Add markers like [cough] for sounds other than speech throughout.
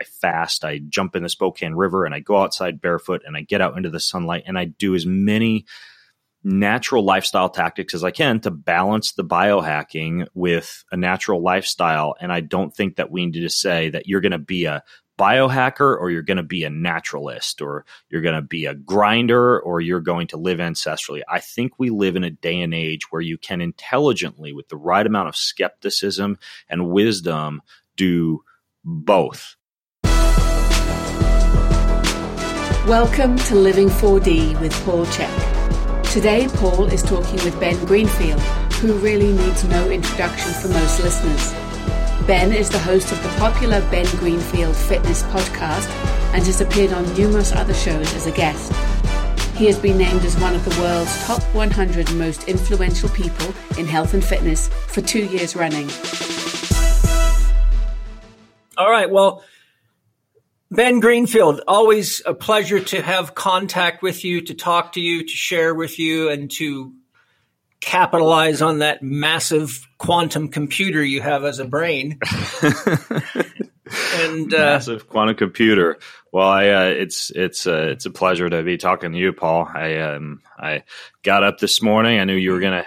I fast, I jump in the Spokane River, and I go outside barefoot and I get out into the sunlight and I do as many natural lifestyle tactics as I can to balance the biohacking with a natural lifestyle. And I don't think that we need to say that you're going to be a biohacker or you're going to be a naturalist or you're going to be a grinder or you're going to live ancestrally. I think we live in a day and age where you can intelligently, with the right amount of skepticism and wisdom, do both. Welcome to Living 4D with Paul Chek. Today, Paul is talking with Ben Greenfield, who really needs no introduction for most listeners. Ben is the host of the popular Ben Greenfield Fitness podcast and has appeared on numerous other shows as a guest. He has been named as one of the world's top 100 most influential people in health and fitness for two years running. All right. Well, Ben Greenfield, always a pleasure to have contact with you, to talk to you, to share with you, and to capitalize on that massive quantum computer you have as a brain. [laughs] and uh, massive quantum computer. Well, I uh, it's it's uh, it's a pleasure to be talking to you, Paul. I um I got up this morning. I knew you were gonna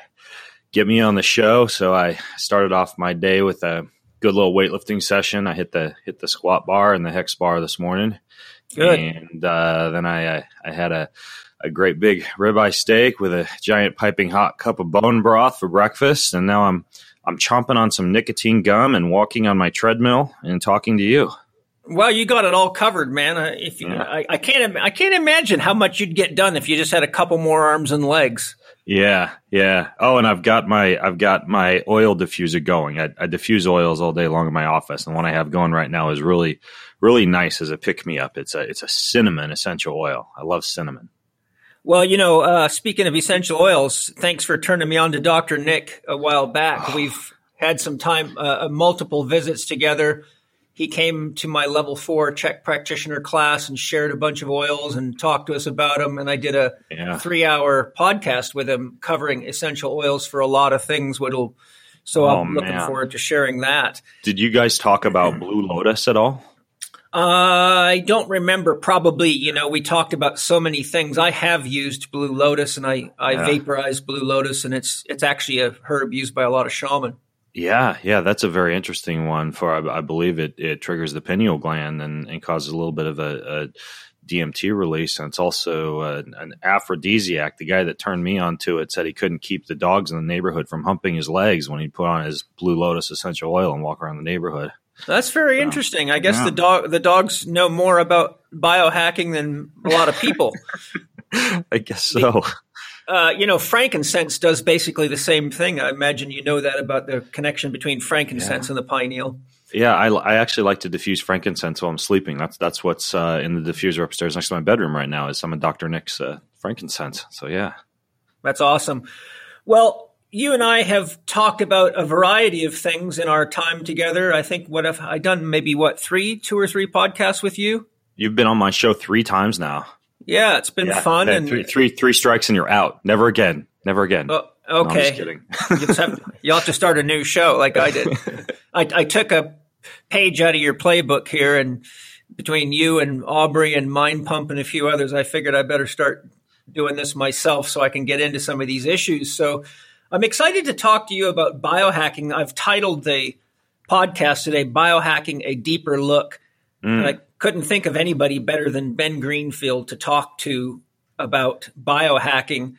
get me on the show, so I started off my day with a good little weightlifting session. I hit the hit the squat bar and the hex bar this morning. Good. And uh, then I, I, I had a a great big ribeye steak with a giant piping hot cup of bone broth for breakfast, and now I'm I'm chomping on some nicotine gum and walking on my treadmill and talking to you. Well, you got it all covered, man. Uh, if you, yeah. I, I can't, I can't imagine how much you'd get done if you just had a couple more arms and legs. Yeah, yeah. Oh, and I've got my I've got my oil diffuser going. I, I diffuse oils all day long in my office, and one I have going right now is really really nice as a pick me up. It's a it's a cinnamon essential oil. I love cinnamon. Well, you know, uh, speaking of essential oils, thanks for turning me on to Doctor Nick a while back. [sighs] We've had some time, uh, multiple visits together he came to my level four CHEK practitioner class and shared a bunch of oils and talked to us about them. And I did a yeah. three hour podcast with him covering essential oils for a lot of things. What'll, so oh, I'm looking man. forward to sharing that. Did you guys talk about [clears throat] Blue Lotus at all? Uh, I don't remember. Probably, you know, we talked about so many things. I have used Blue Lotus and I, I yeah. vaporized Blue Lotus and it's, it's actually a herb used by a lot of shaman. Yeah, yeah, that's a very interesting one. For I, I believe it it triggers the pineal gland and, and causes a little bit of a, a DMT release, and it's also uh, an aphrodisiac. The guy that turned me onto it said he couldn't keep the dogs in the neighborhood from humping his legs when he put on his Blue Lotus essential oil and walk around the neighborhood. That's very so, interesting. I guess yeah. the dog the dogs know more about biohacking than a lot of people. [laughs] I guess so. Uh, you know, frankincense does basically the same thing. I imagine you know that about the connection between frankincense yeah. and the pineal. Yeah, I, I, actually like to diffuse frankincense while I'm sleeping. That's that's what's uh, in the diffuser upstairs next to my bedroom right now. Is some of Dr. Nick's uh, frankincense. So yeah, that's awesome. Well, you and I have talked about a variety of things in our time together. I think what have I done? Maybe what three, two or three podcasts with you? You've been on my show three times now. Yeah, it's been yeah, fun. And three, three, three strikes and you're out. Never again. Never again. Oh, okay. No, [laughs] you have, you'll have to start a new show like I did. [laughs] I, I took a page out of your playbook here, and between you and Aubrey and Mind Pump and a few others, I figured I better start doing this myself so I can get into some of these issues. So I'm excited to talk to you about biohacking. I've titled the podcast today, Biohacking a Deeper Look. Mm. Couldn't think of anybody better than Ben Greenfield to talk to about biohacking.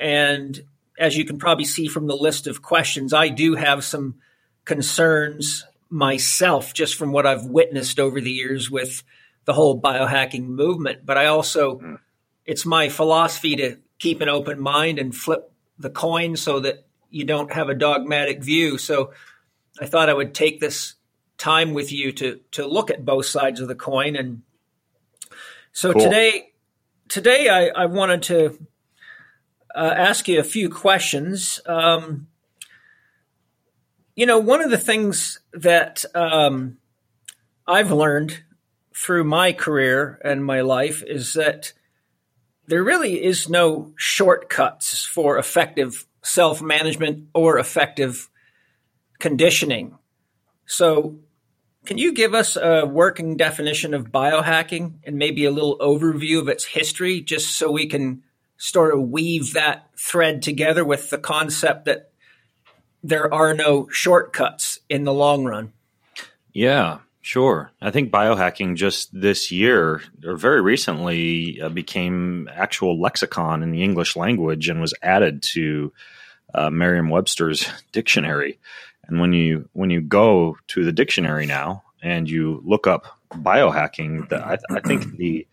And as you can probably see from the list of questions, I do have some concerns myself just from what I've witnessed over the years with the whole biohacking movement. But I also, mm. it's my philosophy to keep an open mind and flip the coin so that you don't have a dogmatic view. So I thought I would take this time with you to to look at both sides of the coin. And so cool. today, today I, I wanted to uh, ask you a few questions. Um, you know, one of the things that um, I've learned through my career and my life is that there really is no shortcuts for effective self management or effective conditioning. So Can you give us a working definition of biohacking and maybe a little overview of its history, just so we can sort of weave that thread together with the concept that there are no shortcuts in the long run? Yeah, sure. I think biohacking just this year or very recently uh, became actual lexicon in the English language and was added to uh, Merriam-Webster's [laughs] dictionary. And when you when you go to the dictionary now and you look up biohacking, the, I, I, think [clears throat] the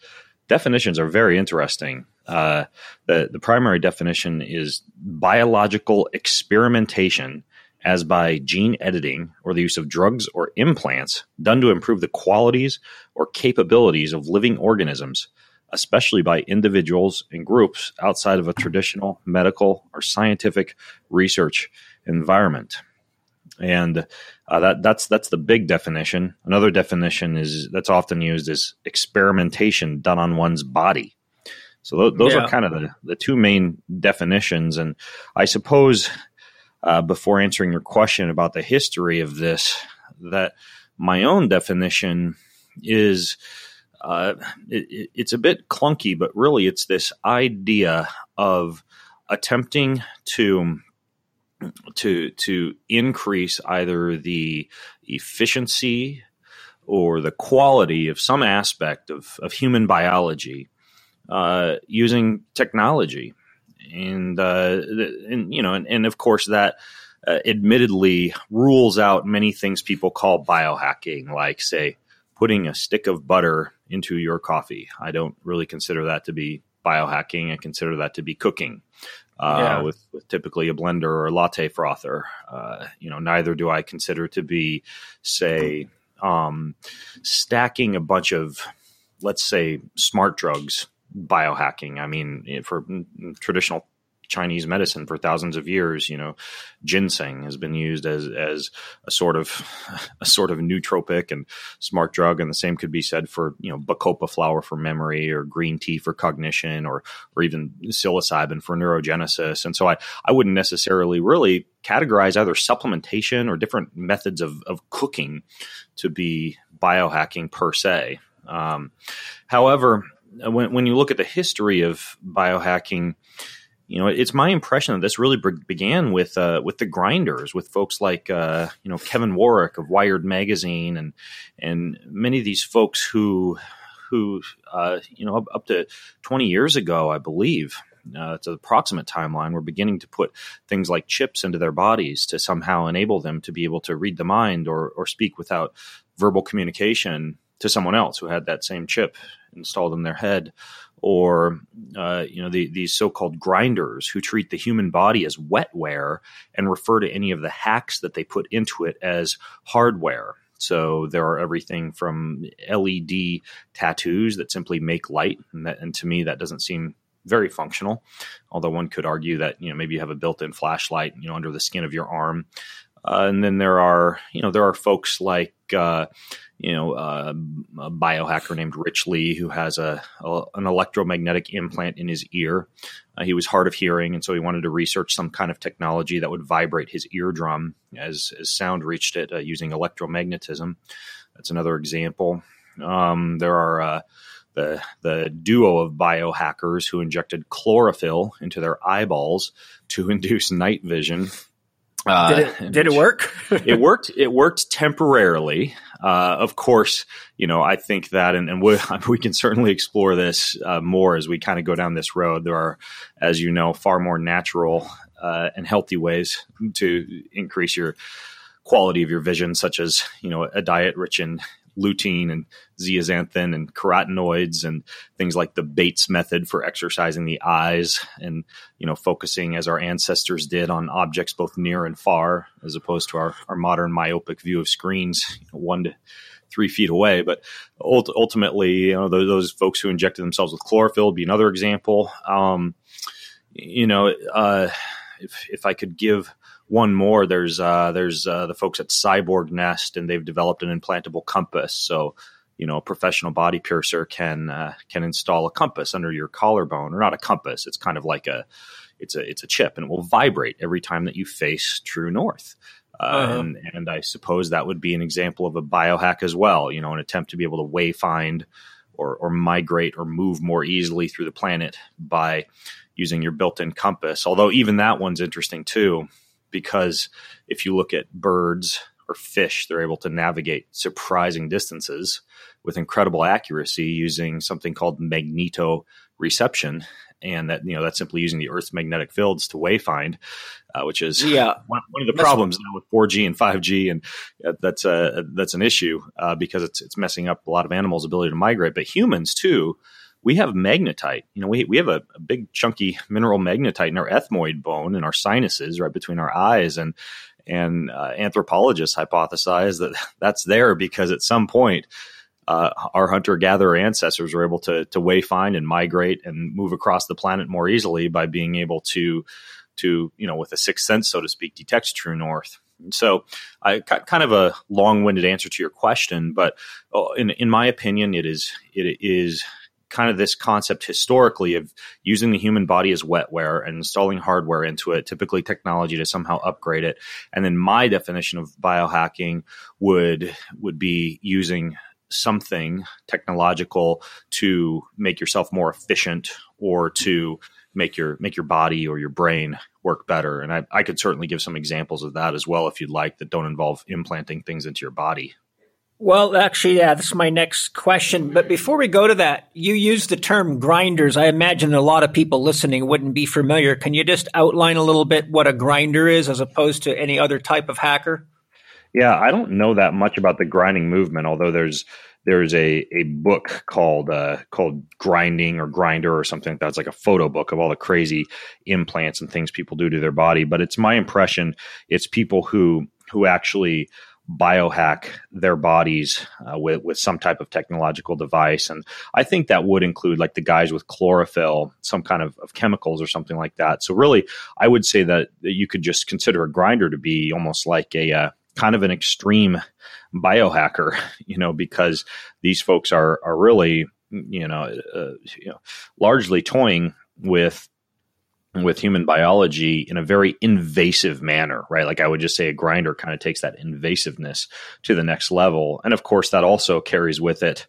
definitions are very interesting. Uh, the the primary definition is biological experimentation as by gene editing or the use of drugs or implants done to improve the qualities or capabilities of living organisms, especially by individuals and groups outside of a traditional medical or scientific research environment and uh, that that's that's the big definition. Another definition is that's often used is experimentation done on one's body. So th- those yeah. are kind of the, the two main definitions. And I suppose uh, before answering your question about the history of this, that my own definition is uh, it, it's a bit clunky, but really it's this idea of attempting to to to increase either the efficiency or the quality of some aspect of, of human biology uh, using technology, and uh, and you know, and, and of course that uh, admittedly rules out many things people call biohacking, like say putting a stick of butter into your coffee. I don't really consider that to be biohacking. I consider that to be cooking uh, yeah. with, with, typically a blender or a latte frother. Uh, you know, neither do I consider to be, say, um, stacking a bunch of, let's say, smart drugs biohacking. I mean, for traditional Chinese medicine for thousands of years. You know, ginseng has been used as as a sort of [laughs] a sort of nootropic and smart drug, and the same could be said for you know bacopa flower for memory, or green tea for cognition, or or even psilocybin for neurogenesis. And so I I wouldn't necessarily really categorize either supplementation or different methods of of cooking to be biohacking per se. Um, however, when, when you look at the history of biohacking, you know, it's my impression that this really began with uh, with the grinders, with folks like uh, you know Kevin Warwick of Wired magazine, and and many of these folks who who uh, you know up, up, to twenty years ago, I believe. Uh, it's an approximate timeline. We're beginning to put things like chips into their bodies to somehow enable them to be able to read the mind or, or speak without verbal communication to someone else who had that same chip installed in their head or uh, you know the, these so-called grinders who treat the human body as wetware and refer to any of the hacks that they put into it as hardware. So there are everything from LED tattoos that simply make light, and, that, and to me that doesn't seem very functional. Although one could argue that you know maybe you have a built-in flashlight, you know, under the skin of your arm. Uh, and then there are you know there are folks like uh, you know, uh, a biohacker named Rich Lee who has a, a an electromagnetic implant in his ear. Uh, he was hard of hearing, and so he wanted to research some kind of technology that would vibrate his eardrum as, as sound reached it uh, using electromagnetism. That's another example. Um, there are uh, the the duo of biohackers who injected chlorophyll into their eyeballs to [laughs] induce night vision. Uh, did it, did it work? [laughs] it worked. It worked temporarily. Uh, of course, you know I think that, and, and we, [laughs] we can certainly explore this uh, more as we kind of go down this road. There are, as you know, far more natural uh, and healthy ways to increase your quality of your vision, such as you know a diet rich in lutein and zeaxanthin and carotenoids and things like the Bates method for exercising the eyes and you know focusing as our ancestors did on objects both near and far as opposed to our, our modern myopic view of screens you know, one to three feet away. But ultimately you know those, those, folks who injected themselves with chlorophyll would be another example. Um, you know uh, if, if I could give one more. There's uh, there's uh, the folks at Cyborg Nest, and they've developed an implantable compass. So you know, a professional body piercer can uh, can install a compass under your collarbone, or not a compass. It's kind of like a it's a it's a chip, and it will vibrate every time that you face true north. Uh, uh-huh. and, and I suppose that would be an example of a biohack as well. You know, an attempt to be able to wayfind or, or migrate or move more easily through the planet by using your built-in compass. Although even that one's interesting too, because if you look at birds or fish, they're able to navigate surprising distances with incredible accuracy using something called magnetoreception. And that you know that's simply using the Earth's magnetic fields to wayfind, uh, which is yeah. [laughs] one, one of the problems now with 4G and 5G, and uh, that's a that's an issue uh, because it's it's messing up a lot of animals' ability to migrate. But humans too, we have magnetite. You know, we, we have a, a, big chunky mineral magnetite in our ethmoid bone in our sinuses, right between our eyes. And and uh, anthropologists hypothesize that [laughs] that's there because at some point uh, our hunter gatherer ancestors were able to to wayfind and migrate and move across the planet more easily by being able to to you know with a sixth sense so to speak detect true north. So, I kind of a long-winded answer to your question, but oh, in in my opinion, it is it is kind of this concept historically of using the human body as wetware and installing hardware into it, typically technology to somehow upgrade it. And then my definition of biohacking would would be using something technological to make yourself more efficient or to make your make your body or your brain work better. And I, I could certainly give some examples of that as well if you'd like that don't involve implanting things into your body. Well, actually, yeah, this is my next question. But before we go to that, you used the term grinders. I imagine a lot of people listening wouldn't be familiar. Can you just outline a little bit what a grinder is as opposed to any other type of hacker? Yeah, I don't know that much about the grinding movement, although there's there's a, a book called uh, called grinding or grinder or something like that. Like a photo book of all the crazy implants and things people do to their body. But it's my impression it's people who who actually biohack their bodies uh, with with some type of technological device. And i think that would include like the guys with chlorophyll some kind of, of chemicals or something like that. So really i would say that, that you could just consider a grinder to be almost like a uh, kind of an extreme biohacker [laughs] you know because these folks are are really you know uh, you know largely toying with with human biology in a very invasive manner, right? Like I would just say a grinder kind of takes that invasiveness to the next level. And of course, that also carries with it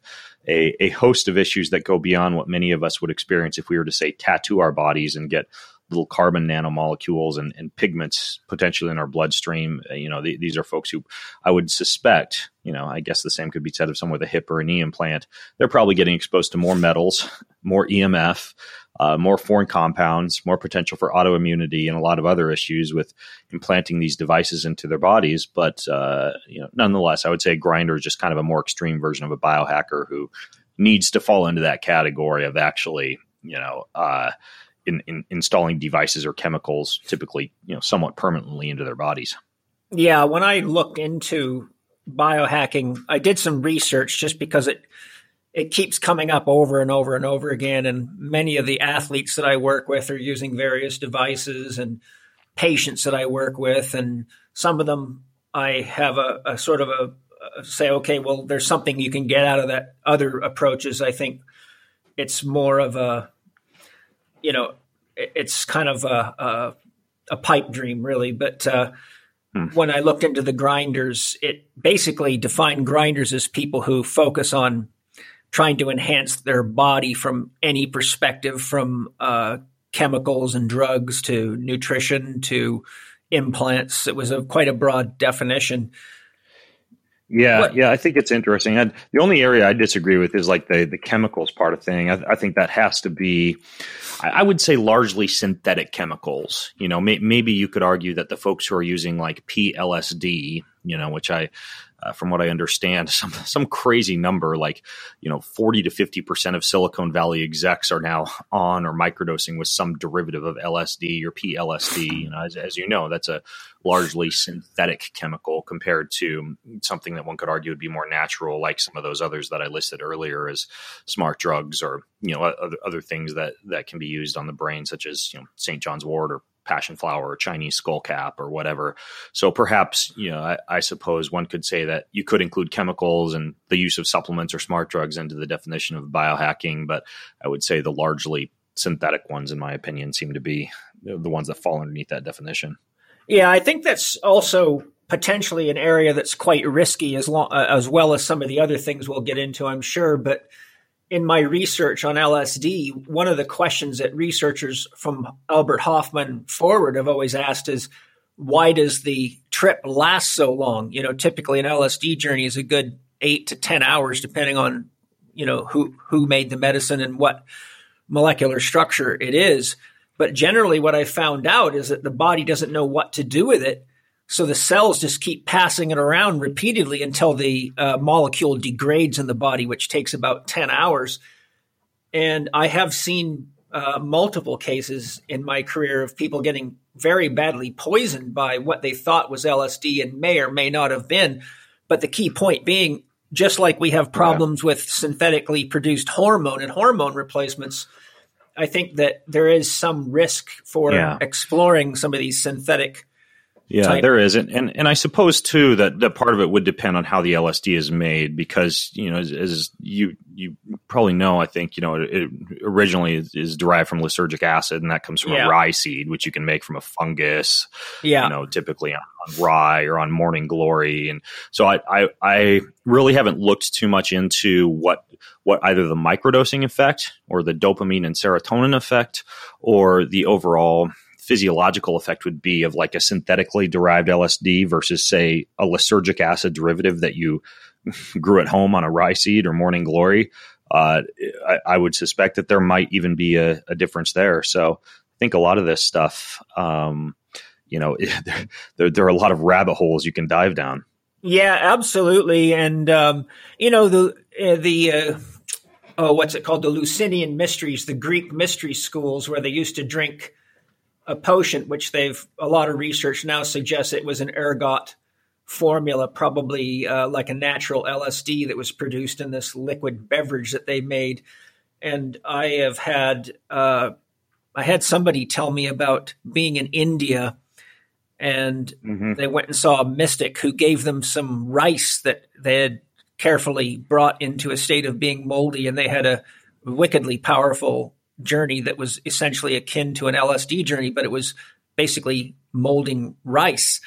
a, a host of issues that go beyond what many of us would experience if we were to say tattoo our bodies and get little carbon nanomolecules and, and pigments potentially in our bloodstream. Uh, you know, the, these are folks who I would suspect, you know, I guess the same could be said of someone with a hip or a knee implant. They're probably getting exposed to more metals, [laughs] more EMF, uh, more foreign compounds, more potential for autoimmunity, and a lot of other issues with implanting these devices into their bodies. But uh, you know, nonetheless, I would say a grinder is just kind of a more extreme version of a biohacker who needs to fall into that category of actually, you know, uh, in, in installing devices or chemicals, typically, you know, somewhat permanently into their bodies. Yeah, when I looked into biohacking, I did some research just because it it keeps coming up over and over and over again. And many of the athletes that I work with are using various devices and patients that I work with. And some of them I have a, a sort of a, a, say, okay, well, there's something you can get out of that. Other approaches, I think it's more of a, you know, it's kind of a, a, a pipe dream, really. But uh, hmm. when I looked into the grinders, it basically defined grinders as people who focus on trying to enhance their body from any perspective, from uh, chemicals and drugs to nutrition to implants. It was a quite a broad definition. Yeah, what? yeah, I think it's interesting. And the only area I disagree with is like the the chemicals part of thing. I, I think that has to be, I, I, would say, largely synthetic chemicals. You know, may, maybe you could argue that the folks who are using like PLSD, you know, which I uh, from what I understand, [laughs] some some crazy number like you know forty to fifty percent of Silicon Valley execs are now [laughs] on or microdosing with some derivative of LSD or PLSD. You know, as, as you know, that's a largely synthetic chemical compared to something that one could argue would be more natural, like some of those others that I listed earlier as smart drugs or you know other, other things that that can be used on the brain, such as you know St. John's Wort or passion flower or Chinese skullcap or whatever. So perhaps, you know, I, I, suppose one could say that you could include chemicals and the use of supplements or smart drugs into the definition of biohacking, but I would say the largely synthetic ones, in my opinion, seem to be the ones that fall underneath that definition. Yeah, I think that's also potentially an area that's quite risky as long uh, as well as some of the other things we'll get into, I'm sure. But in my research on LSD, one of the questions that researchers from Albert Hofmann forward have always asked is why does the trip last so long? You know, typically an LSD journey is a good eight to ten hours, depending on you know who who made the medicine and what molecular structure it is. But generally, what I found out is that the body doesn't know what to do with it. So the cells just keep passing it around repeatedly until the uh, molecule degrades in the body, which takes about 10 hours. And I have seen uh, multiple cases in my career of people getting very badly poisoned by what they thought was LSD and may or may not have been. But the key point being, just like we have problems yeah. with synthetically produced hormone and hormone replacements, I think that there is some risk for yeah. exploring some of these synthetic. Yeah, there is, and, and and I suppose too that that part of it would depend on how the LSD is made, because you know, as, as you you probably know, I think you know it, it originally is, is, derived from lysergic acid, and that comes from yeah. a rye seed, which you can make from a fungus. Yeah, you know, typically on, on rye or on morning glory, and so I, I I really haven't looked too much into what what either the microdosing effect or the dopamine and serotonin effect or the overall physiological effect would be of like a synthetically derived LSD versus say a lysergic acid derivative that you [laughs] grew at home on a rye seed or morning glory. Uh, I, I, would suspect that there might even be a, a, difference there. So I think a lot of this stuff, um, you know, [laughs] there, there, are a lot of rabbit holes you can dive down. Yeah, absolutely. And, um, you know, the, uh, the, uh, oh, what's it called? The Eleusinian mysteries, the Greek mystery schools, where they used to drink a potion, which they've a lot of research now suggests it was an ergot formula, probably uh, like a natural LSD that was produced in this liquid beverage that they made. And I have had uh, I had somebody tell me about being in India, and mm-hmm. they went and saw a mystic who gave them some rice that they had carefully brought into a state of being moldy, and they had a wickedly powerful journey that was essentially akin to an LSD journey, but it was basically molding rice.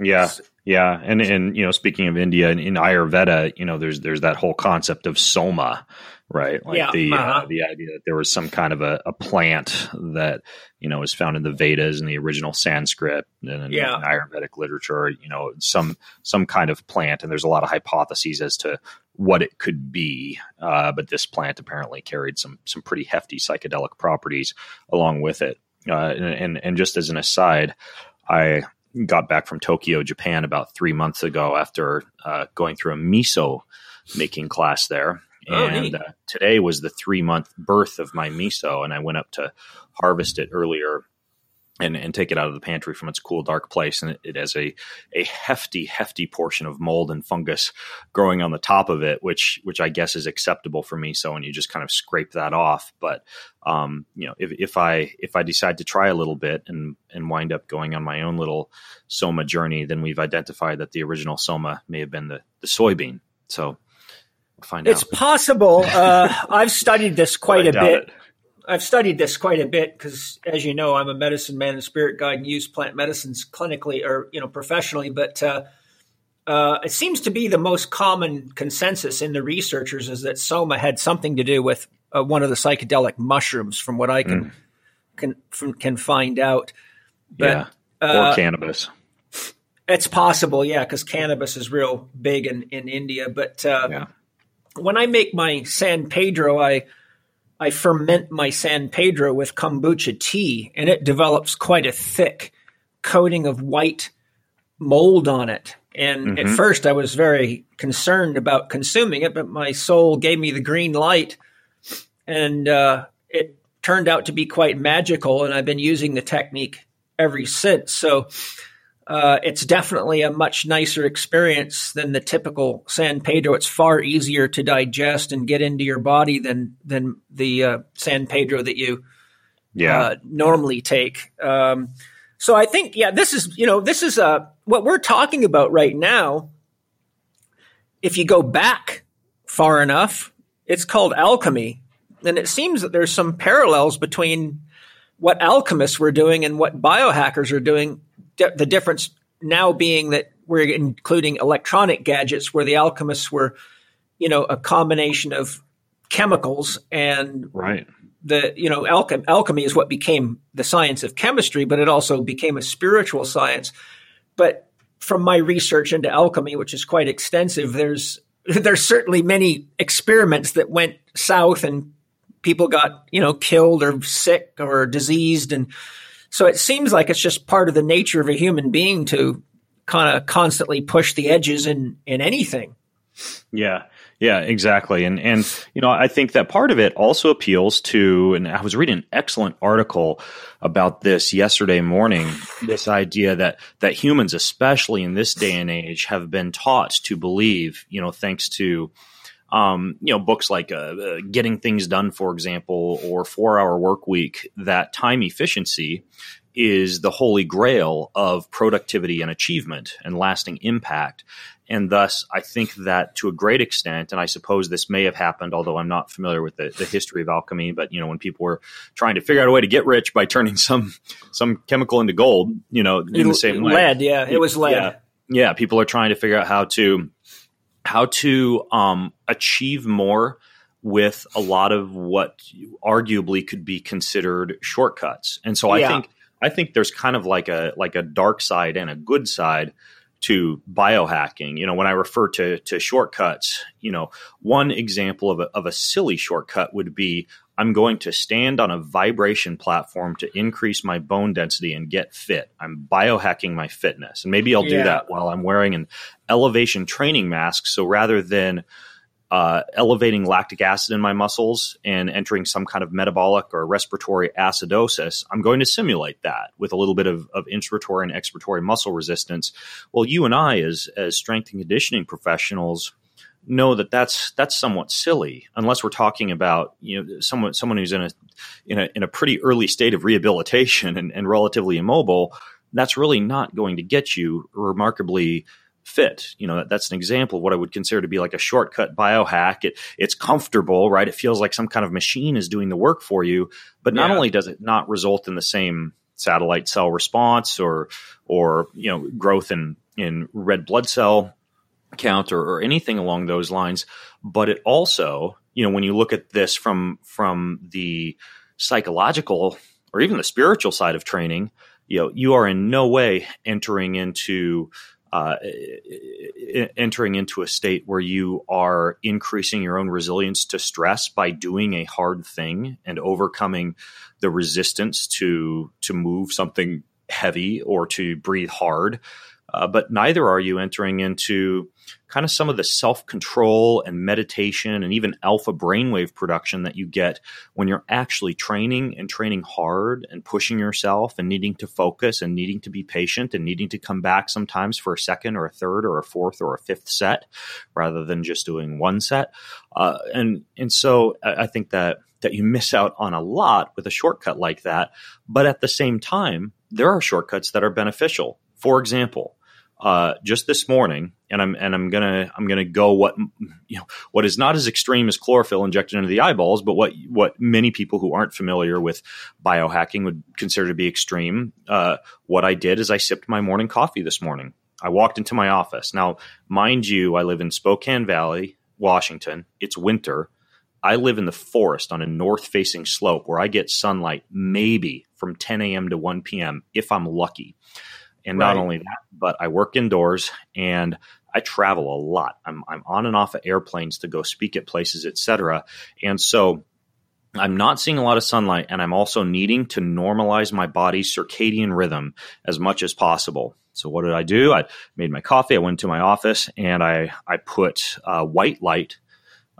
Yeah. Yeah, and and you know, speaking of India, in, in Ayurveda, you know, there's there's that whole concept of soma, right? Like yeah, the uh-huh. uh, the idea that there was some kind of a, a, plant that you know was found in the Vedas and the original Sanskrit and in, yeah. in Ayurvedic literature. You know, some some kind of plant, and there's a lot of hypotheses as to what it could be. Uh, but this plant apparently carried some some pretty hefty psychedelic properties along with it. Uh, and, and and just as an aside, I got back from Tokyo, Japan, about three months ago after uh, going through a miso making class there. Oh, and uh, today was the three month birth of my miso, and I went up to harvest it earlier and, and take it out of the pantry from its cool, dark place. And it, it, has a, a hefty, hefty portion of mold and fungus growing on the top of it, which which I guess is acceptable for miso, and you just kind of scrape that off. But um, you know, if, if I if I decide to try a little bit and and wind up going on my own little soma journey, then we've identified that the original soma may have been the, the soybean. So find it's out. It's possible. Uh, [laughs] I've studied this quite a bit. It. I've studied this quite a bit because, as you know, I'm a medicine man and spirit guide and use plant medicines clinically or you know professionally. But uh, uh, it seems to be the most common consensus in the researchers is that soma had something to do with uh, one of the psychedelic mushrooms, from what I can mm. can from, can find out. But, yeah, or uh, cannabis. It's possible, yeah, because cannabis is real big in in India. But uh, yeah. When I make my San Pedro, I I ferment my San Pedro with kombucha tea, and it develops quite a thick coating of white mold on it. And mm-hmm. at first, I was very concerned about consuming it, but my soul gave me the green light, and uh, it turned out to be quite magical. And I've been using the technique ever since. So uh, it's definitely a much nicer experience than the typical San Pedro. It's far easier to digest and get into your body than than the uh, San Pedro that you yeah. uh, normally take. Um, so I think yeah, this is you know this is uh, what we're talking about right now. If you go back far enough, it's called alchemy, and it seems that there's some parallels between what alchemists were doing and what biohackers are doing the difference now being that we're including electronic gadgets where the alchemists were, you know, a combination of chemicals and right. The you know alchem- alchemy is what became the science of chemistry, but it also became a spiritual science. But from my research into alchemy, which is quite extensive, there's [laughs] there's certainly many experiments that went south and people got you know killed or sick or diseased, and so it seems like it's just part of the nature of a human being to kind of constantly push the edges in in anything. Yeah. Yeah, exactly. And and you know, I think that part of it also appeals to and I was reading an excellent article about this yesterday morning, this idea that that humans especially in this day and age have been taught to believe, you know, thanks to um, you know, books like uh, uh, Getting Things Done, for example, or Four Hour Work Week, that time efficiency is the holy grail of productivity and achievement and lasting impact. And thus, I think that to a great extent, and I suppose this may have happened, although I'm not familiar with the, the history of alchemy, but you know, when people were trying to figure out a way to get rich by turning [laughs] some some chemical into gold, you know, in the same way, lead, yeah, it was lead. Yeah, yeah, people are trying to figure out how to how to um, achieve more with a lot of what arguably could be considered shortcuts. And so I yeah. think I think there's kind of like a like a dark side and a good side to biohacking. You know, when I refer to to shortcuts, you know, one example of a, of a silly shortcut would be I'm going to stand on a vibration platform to increase my bone density and get fit. I'm biohacking my fitness. And maybe I'll do yeah. that while I'm wearing an elevation training mask. So rather than uh, elevating lactic acid in my muscles and entering some kind of metabolic or respiratory acidosis, I'm going to simulate that with a little bit of, of inspiratory and expiratory muscle resistance. Well, you and I, as as strength and conditioning professionals, know that that's that's somewhat silly unless we're talking about you know someone someone who's in a in a in a pretty early state of rehabilitation and, and relatively immobile. That's really not going to get you remarkably fit. You know, that, that's an example of what I would consider to be like a shortcut biohack. It, it's comfortable, right? It feels like some kind of machine is doing the work for you. But not yeah. only does it not result in the same satellite cell response or, or, you know, growth in, in red blood cell count or, or anything along those lines, but it also, you know, when you look at this from, from the psychological or even the spiritual side of training, you know, you are in no way entering into uh, entering into a state where you are increasing your own resilience to stress by doing a hard thing and overcoming the resistance to to move something heavy or to breathe hard uh, but neither are you entering into kind of some of the self control and meditation and even alpha brainwave production that you get when you're actually training and training hard and pushing yourself and needing to focus and needing to be patient and needing to come back sometimes for a second or a third or a fourth or a fifth set rather than just doing one set. Uh, and and so I, I think that that you miss out on a lot with a shortcut like that. But at the same time, there are shortcuts that are beneficial. For example, uh, just this morning, and I'm and I'm gonna I'm gonna go what you know what is not as extreme as chlorophyll injected into the eyeballs, but what what many people who aren't familiar with biohacking would consider to be extreme. Uh, what I did is I sipped my morning coffee this morning. I walked into my office. Now, mind you, I live in Spokane Valley, Washington. It's winter. I live in the forest on a north facing slope where I get sunlight maybe from 10 a.m. to 1 p.m. if I'm lucky. And right. not only that, but I work indoors and I travel a lot. I'm, I'm on and off of airplanes to go speak at places, etc. And so I'm not seeing a lot of sunlight, and I'm also needing to normalize my body's circadian rhythm as much as possible. So what did I do? I made my coffee. I went to my office and I I put uh, white light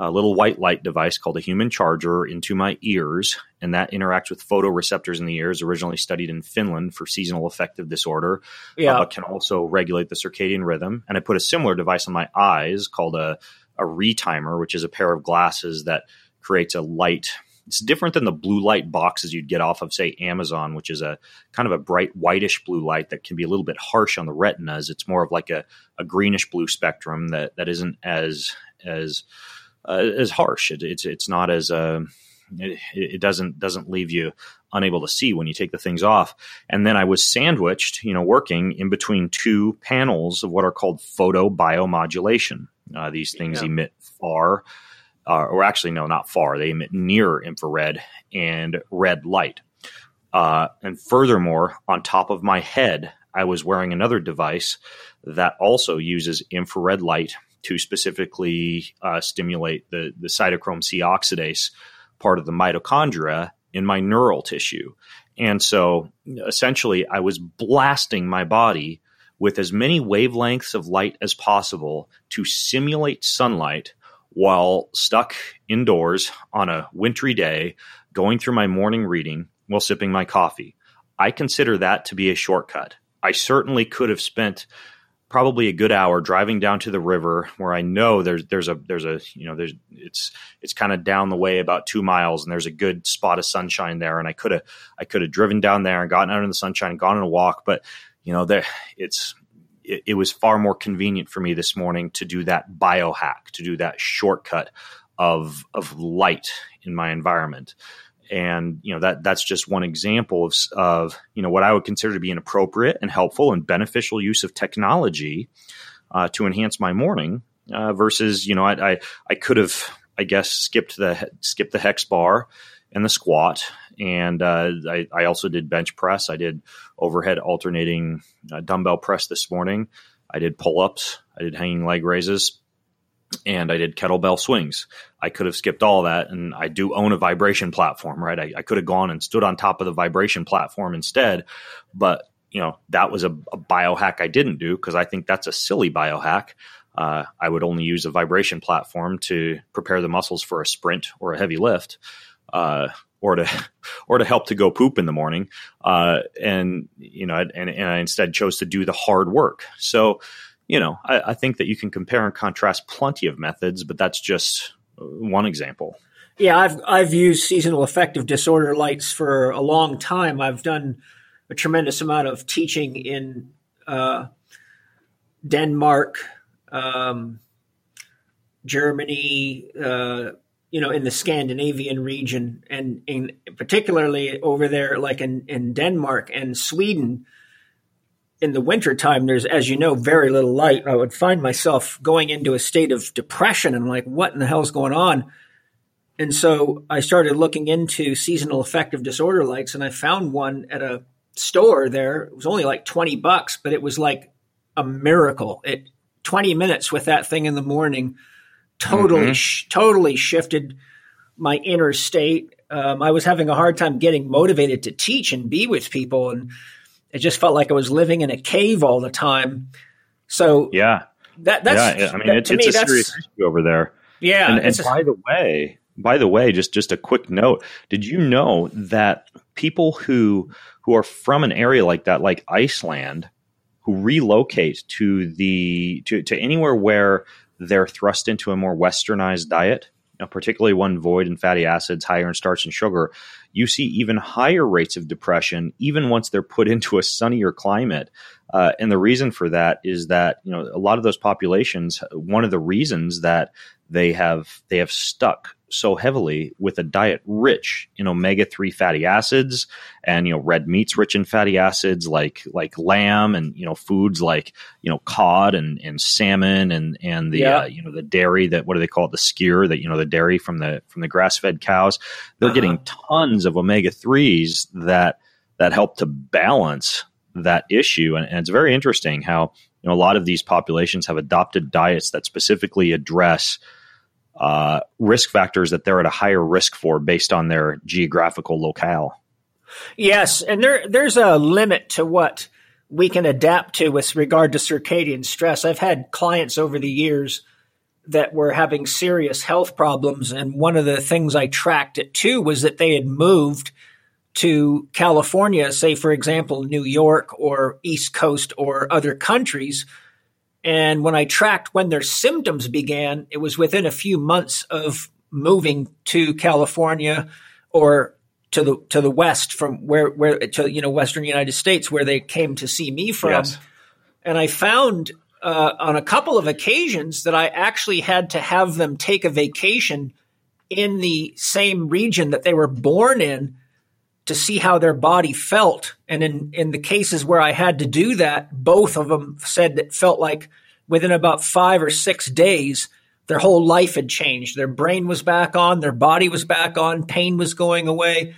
a little white light device called a human charger into my ears, and that interacts with photoreceptors in the ears, originally studied in Finland for seasonal affective disorder, yeah. uh, but can also regulate the circadian rhythm. And I put a similar device on my eyes called a, a retimer, which is a pair of glasses that creates a light. It's different than the blue light boxes you'd get off of, say, Amazon, which is a kind of a bright whitish blue light that can be a little bit harsh on the retinas. It's more of like a, a greenish blue spectrum that, that isn't as as as harsh. It, it's it's not as uh, it, it doesn't doesn't leave you unable to see when you take the things off. And then I was sandwiched, you know, working in between two panels of what are called photobiomodulation. Uh, these things yeah. emit far, uh, or actually, no, not far. They emit near infrared and red light. Uh, and furthermore, on top of my head, I was wearing another device that also uses infrared light to specifically uh, stimulate the, the cytochrome C oxidase part of the mitochondria in my neural tissue. And so essentially, I was blasting my body with as many wavelengths of light as possible to simulate sunlight while stuck indoors on a wintry day, going through my morning reading while sipping my coffee. I consider that to be a shortcut. I certainly could have spent probably a good hour driving down to the river where I know there's there's a there's a you know there's it's it's kind of down the way about two miles and there's a good spot of sunshine there. And I could have I could have driven down there and gotten out in the sunshine and gone on a walk but you know there it's it, it was far more convenient for me this morning to do that biohack to do that shortcut of of light in my environment and you know that that's just one example of, of you know what I would consider to be an appropriate and helpful and beneficial use of technology uh, to enhance my morning uh, versus you know I, I, I could have I guess skipped the skipped the hex bar and the squat. And uh, I, I, also did bench press. I did overhead alternating uh, dumbbell press this morning. I did pull ups I did hanging leg raises and I did kettlebell swings. I could have skipped all that, and I do own a vibration platform, right? I, I could have gone and stood on top of the vibration platform instead, but you know that was a, a biohack I didn't do because I think that's a silly biohack. Uh, I would only use a vibration platform to prepare the muscles for a sprint or a heavy lift, uh, or to [laughs] or to help to go poop in the morning. Uh, and you know, and, and I instead chose to do the hard work. So you know, I, I think that you can compare and contrast plenty of methods, but that's just one example. Yeah, I've I've used seasonal affective disorder lights for a long time. I've done a tremendous amount of teaching in uh, Denmark, um, Germany, uh, you know, in the Scandinavian region, and in particularly over there, like in in Denmark and Sweden in the wintertime, there's, as you know, very little light. I would find myself going into a state of depression and like, what in the hell's going on? And so I started looking into seasonal affective disorder lights and I found one at a store there. It was only like 20 bucks, but it was like a miracle. It 20 minutes with that thing in the morning totally, mm-hmm. sh- totally shifted my inner state. Um, I was having a hard time getting motivated to teach and be with people. And it just felt like I was living in a cave all the time. So yeah, that that's yeah. I mean, that, it's, it's me, a serious issue over there. Yeah, and, and by the way, by the way, just just a quick note: Did you know that people who who are from an area like that, like Iceland, who relocate to the to, to anywhere where they're thrust into a more westernized diet, you know, particularly one void in fatty acids, higher in starch and sugar, you see even higher rates of depression even once they're put into a sunnier climate. Uh, and the reason for that is that you know a lot of those populations. One of the reasons that they have they have stuck so heavily with a diet rich in omega three fatty acids and you know red meats rich in fatty acids like like lamb and you know foods like you know cod and, and salmon and and the yeah. uh, you know the dairy that what do they call it the skyr that you know the dairy from the from the grass fed cows they're uh-huh. getting tons of omega threes that that help to balance that issue and, and it's very interesting how you know a lot of these populations have adopted diets that specifically address uh, risk factors that they're at a higher risk for based on their geographical locale. Yes, and there there's a limit to what we can adapt to with regard to circadian stress. I've had clients over the years that were having serious health problems, and one of the things I tracked it to was that they had moved to California, say for example New York or East Coast or other countries and when I tracked when their symptoms began, it was within a few months of moving to California or to the to the west from where where to you know western United States where they came to see me from. Yes. And I found uh, on a couple of occasions that I actually had to have them take a vacation in the same region that they were born in to see how their body felt. And in, in the cases where I had to do that, both of them said that felt like within about five or six days, their whole life had changed. Their brain was back on, their body was back on, pain was going away.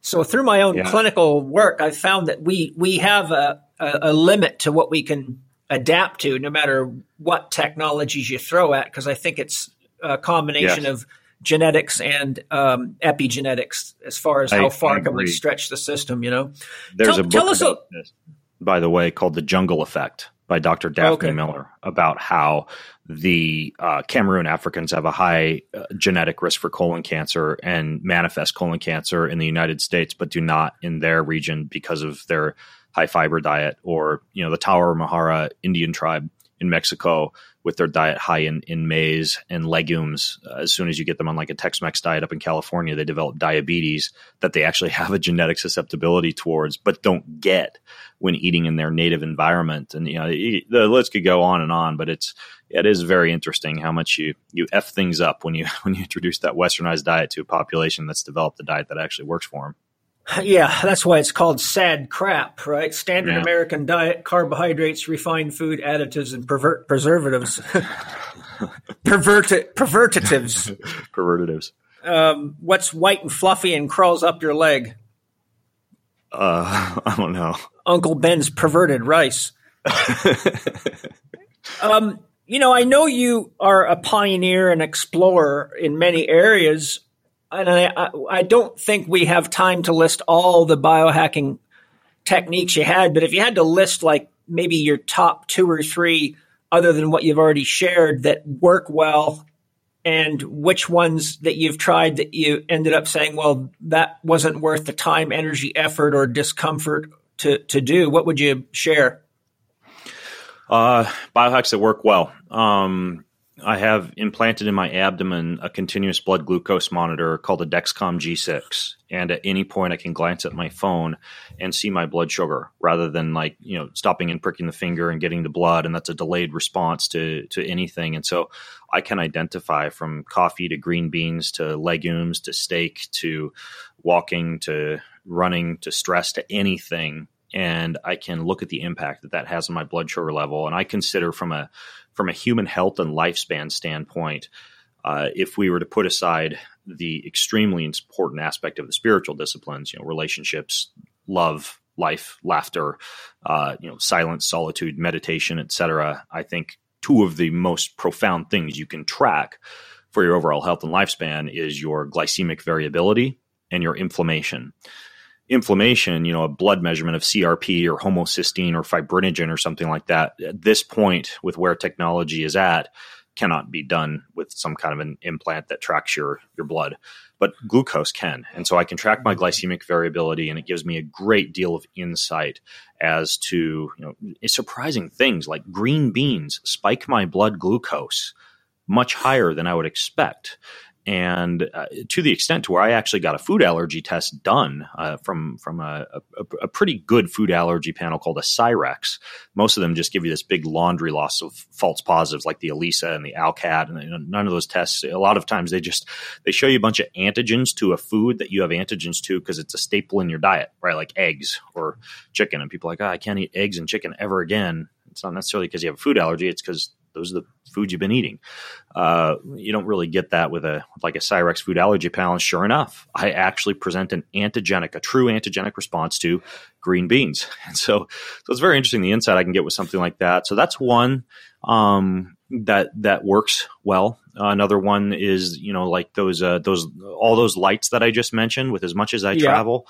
So through my own yeah. clinical work, I found that we we have a, a, a, limit to what we can adapt to, no matter what technologies you throw at. Because I think it's a combination yes. of genetics and um, epigenetics as far as how I, far I can we stretch the system. You know, there's tell, a book tell us a, this, by the way, called "The Jungle Effect" by Dr. Daphne okay. Miller about how the uh, Cameroon Africans have a high uh, genetic risk for colon cancer and manifest colon cancer in the United States, but do not in their region because of their high fiber diet, or you know the Tarahumara Indian tribe in Mexico with their diet high in, in maize and legumes. Uh, as soon as you get them on like a Tex Mex diet up in California, they develop diabetes that they actually [laughs] have a genetic susceptibility towards, but don't get when eating in their native environment. And, you know, the list could go on and on, but it's, it is very interesting how much you, you F things up when you, [laughs] when you introduce that westernized diet to a population that's developed a diet that actually works for them. Yeah, that's why it's called sad crap, right? Standard yeah. American diet, carbohydrates, refined food, additives, and [laughs] pervert preservatives. [laughs] Perverti- pervertitives. Pervertitives. Um, what's white and fluffy and crawls up your leg? Uh, [laughs] I don't know. Uncle Ben's perverted rice. um, you know, I know you are a pioneer and explorer in many areas and I, I don't think we have time to list all the biohacking techniques you had, but if you had to list like maybe your top two or three other than what you've already shared that work well and which ones that you've tried that you ended up saying, well, that wasn't worth the time, energy, effort, or discomfort to, to do, what would you share? Uh, biohacks that work well. Um, I have implanted in my abdomen a continuous blood glucose monitor called a Dexcom G6. And at any point, I can glance at my phone and see my blood sugar rather than like, you know, stopping and pricking the finger and getting the blood. And that's a delayed response to, to anything. And so I can identify from coffee to green beans to legumes to steak to walking to running to stress to anything and I can look at the impact that that has on my blood sugar level. And I consider from a from a human health and lifespan standpoint, uh, if we were to put aside the extremely important aspect of the spiritual disciplines, you know, relationships, love, life, laughter, uh, you know, silence, solitude, meditation, etc., I think two of the most profound things you can track for your overall health and lifespan is your glycemic variability and your inflammation inflammation, you know, a blood measurement of CRP or homocysteine or fibrinogen or something like that, at this point, with where technology is at, cannot be done with some kind of an implant that tracks your your blood. But glucose can. And so I can track my glycemic variability and it gives me a great deal of insight as to, you know, surprising things like green beans spike my blood glucose much higher than I would expect and uh, to the extent to where I actually got a food allergy test done uh, from from a, a, a, pretty good food allergy panel called a Cyrex. Most of them just give you this big laundry loss of false positives like the ELISA and the ALCAT, and you know, none of those tests. A lot of times they just they show you a bunch of antigens to a food that you have antigens to because it's a staple in your diet, right? Like eggs or chicken, and people are like, oh, I can't eat eggs and chicken ever again. It's not necessarily because you have a food allergy; it's because those are the foods you've been eating. Uh, you don't really get that with a like a Cyrex food allergy panel. sure enough, I actually present an antigenic, a true antigenic response to green beans. [laughs] And so, so it's very interesting the insight I can get with something like that. So that's one um, that that works well. Uh, another one is you know like those uh, those all those lights that I just mentioned. With as much as I yeah. travel,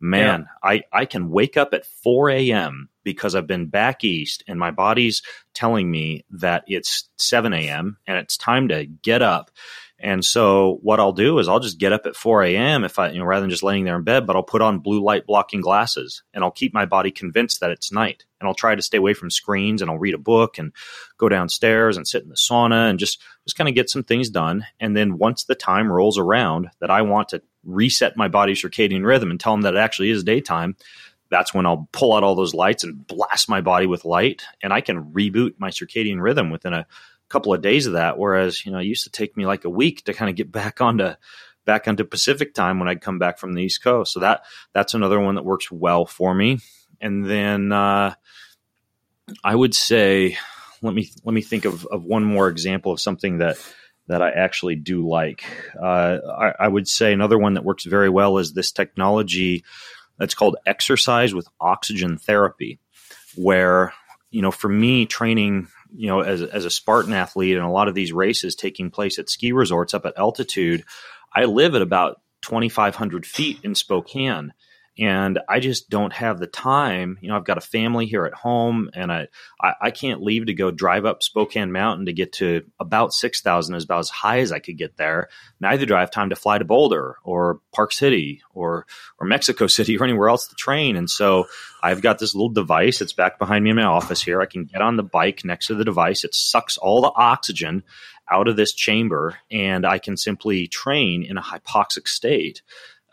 man, yeah. I I can wake up at 4 a.m because I've been back east and my body's telling me that it's 7 a.m. and it's time to get up. And so what I'll do is I'll just get up at 4 a.m. if I, you know, rather than just laying there in bed, but I'll put on blue light blocking glasses and I'll keep my body convinced that it's night. And I'll try to stay away from screens and I'll read a book and go downstairs and sit in the sauna and just, just kind of get some things done. And then once the time rolls around that I want to reset my body's circadian rhythm and tell them that it actually is daytime, that's when I'll pull out all those lights and blast my body with light, and I can reboot my circadian rhythm within a couple of days of that. Whereas, you know, it used to take me like a week to kind of get back onto back onto Pacific time when I'd come back from the East Coast. So that that's another one that works well for me. And then uh, I would say, let me let me think of, of one more example of something that that I actually do like. Uh, I, I, would say another one that works very well is this technology that's called exercise with oxygen therapy, where you know, for me, training you know, as, as a Spartan athlete and a lot of these races taking place at ski resorts up at altitude, I live at about 2,500 feet in Spokane and I just don't have the time. You know, I've got a family here at home, and I I, I can't leave to go drive up Spokane Mountain to get to about six thousand is about as high as I could get there. Neither do I have time to fly to Boulder or Park City or or Mexico [laughs] City or anywhere else to train. And so I've got this little device that's back behind me in my office here. I can get on the bike next to the device. It sucks all the oxygen out of this chamber, and I can simply train in a hypoxic state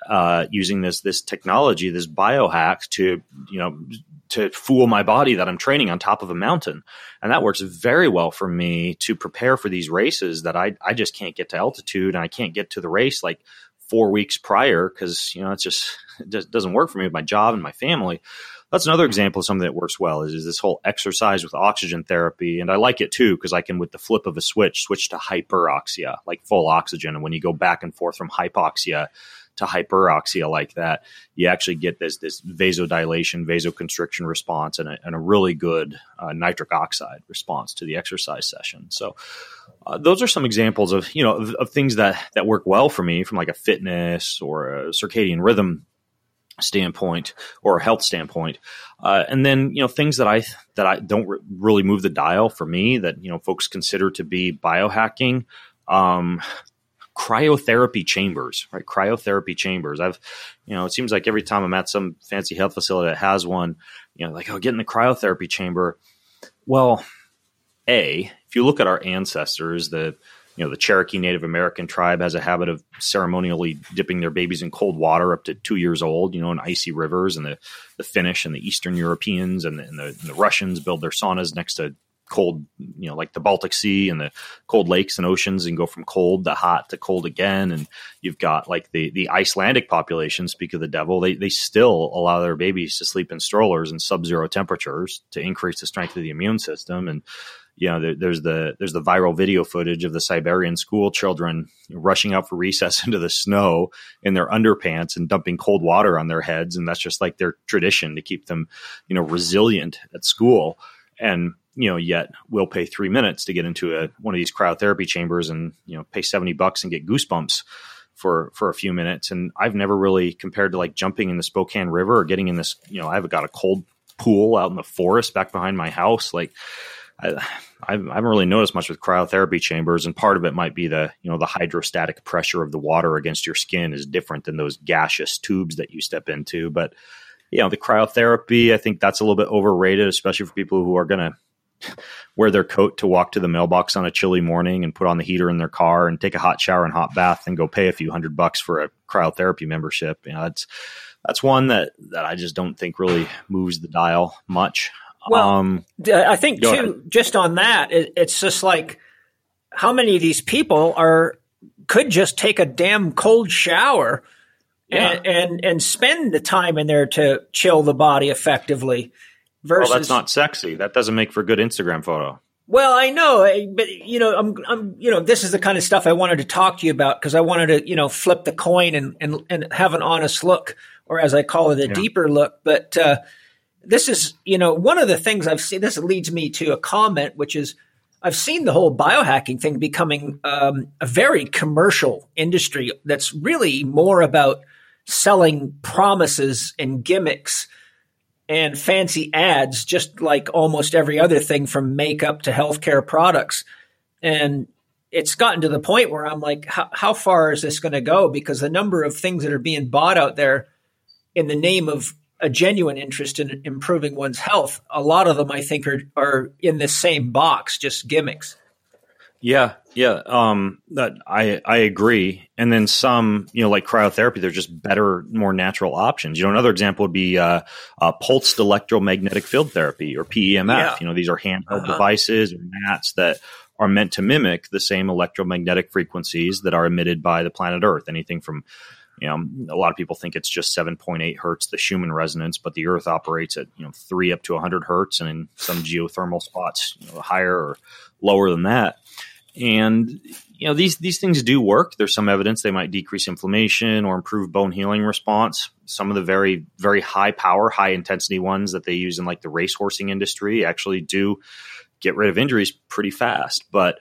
uh, using this this technology, this biohack to you know to fool my body that I'm training on top of a mountain, and that works very well for me to prepare for these races that I I just can't get to altitude and I can't get to the race like four weeks prior because you know it's just [laughs] it just doesn't work for me with my job and my family. That's another example of something that works well is, is this whole exercise with oxygen therapy. And I like it too because I can, with the flip of a switch, switch to hyperoxia, like full oxygen. And when you go back and forth from hypoxia to hyperoxia like that, you actually get this this vasodilation, vasoconstriction response, and a, and a really good uh, nitric oxide response to the exercise session. So. Uh, those are some examples of you know of, of, things that that work well for me from like a fitness or a circadian rhythm standpoint or a health standpoint uh, and then you know things that i that i don't re- really move the dial for me that you know folks consider to be biohacking um, cryotherapy chambers, right? Cryotherapy chambers. I've, you know, it seems like every time I'm at some fancy health facility that has one, you know, like, oh, get in the cryotherapy chamber. Well, A, if you look at our ancestors, the, you know, the Cherokee Native American tribe has a habit of ceremonially dipping their babies in cold water up to two years old, you know, in icy rivers. And the, the Finnish and the Eastern Europeans and the, and the, and the Russians build their saunas next to cold, you know, like the Baltic Sea and the cold lakes and oceans, and go from cold to hot to cold again. And you've got like the the Icelandic population. Speak of the devil, they they still allow their babies to sleep in strollers in sub zero temperatures to increase the strength of the immune system. And you know, there, there's the there's the viral video footage of the Siberian school children rushing out for recess [laughs] into the snow in their underpants and dumping cold water on their heads, and that's just like their tradition to keep them, you know, resilient at school. And you know, yet we'll pay three minutes to get into a, one of these cryotherapy chambers and, you know, pay 70 bucks and get goosebumps for, for a few minutes. And I've never really compared to like jumping in the Spokane River or getting in this, you know, I've got a cold pool out in the forest back behind my house. Like I, I haven't really noticed much with cryotherapy chambers, and part of it might be the you know the hydrostatic pressure of the water against your skin is different than those gaseous tubes that you step into. But you know the cryotherapy, I think that's a little bit overrated, especially for people who are going to [laughs] wear their coat to walk to the mailbox on a chilly morning and put on the heater in their car and take a hot shower and hot bath and go pay a few hundred bucks for a cryotherapy membership. You know, that's that's one that that I just don't think really moves the dial much. Well, um, I think too, ahead. just on that, it, it's just like how many of these people are could just take a damn cold shower yeah. and, and and spend the time in there to chill the body effectively Versus, well, that's not sexy. That doesn't make for a good Instagram photo. Well, I know, eh, but you know, I'm, I'm, you know, this is the kind of stuff I wanted to talk to you about because I wanted to, you know, flip the coin and and and have an honest look, or as I call it, a yeah. deeper look. But uh, this is, you know, one of the things I've seen. This leads me to a comment, which is, I've seen the whole biohacking thing becoming um, a very commercial industry that's really more about selling promises and gimmicks and fancy ads, just like almost every other thing from makeup to healthcare products. And it's gotten to the point where I'm like, how, far is this going to go? Because the number of things that are being bought out there in the name of a genuine interest in improving one's health, a lot of them I think are, are in the same box, just gimmicks. Yeah, yeah, um, that I I agree. And then some, you know, like cryotherapy, they're just better, more natural options. You know, another example would be uh, uh, pulsed electromagnetic field therapy or PEMF. Yeah. You know, these are handheld uh-huh. devices or mats that are meant to mimic the same electromagnetic frequencies that are emitted by the planet Earth. Anything from you know, a lot of people think it's just 7.8 hertz, the Schumann resonance, but the Earth operates at you know three up to 100 hertz, and in some geothermal spots, you know, higher or lower than that. And you know these these things do work. There's some evidence they might decrease inflammation or improve bone healing response. Some of the very very high power, high intensity ones that they use in like the racehorsing industry actually do get rid of injuries pretty fast. But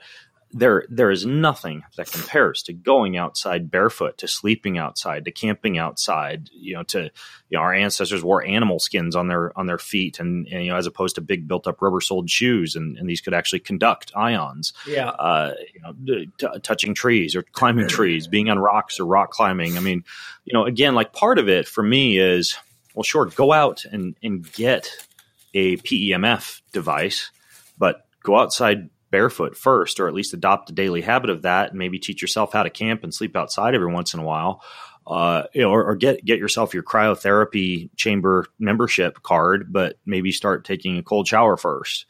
there there is nothing that compares to going outside barefoot to sleeping outside to camping outside you know to you know our ancestors wore animal skins on their on their feet and, and you know as opposed to big built up rubber soled shoes and, and these could actually conduct ions yeah. uh, you know t- touching trees or climbing trees being on rocks or rock climbing. I mean you know again like part of it for me is well sure go out and and get a PEMF device but go outside barefoot first, or at least adopt a daily habit of that, and maybe teach yourself how to camp and sleep outside every once in a while. Uh, you know, or, or, get get yourself your cryotherapy chamber membership card, but maybe start taking a cold shower first.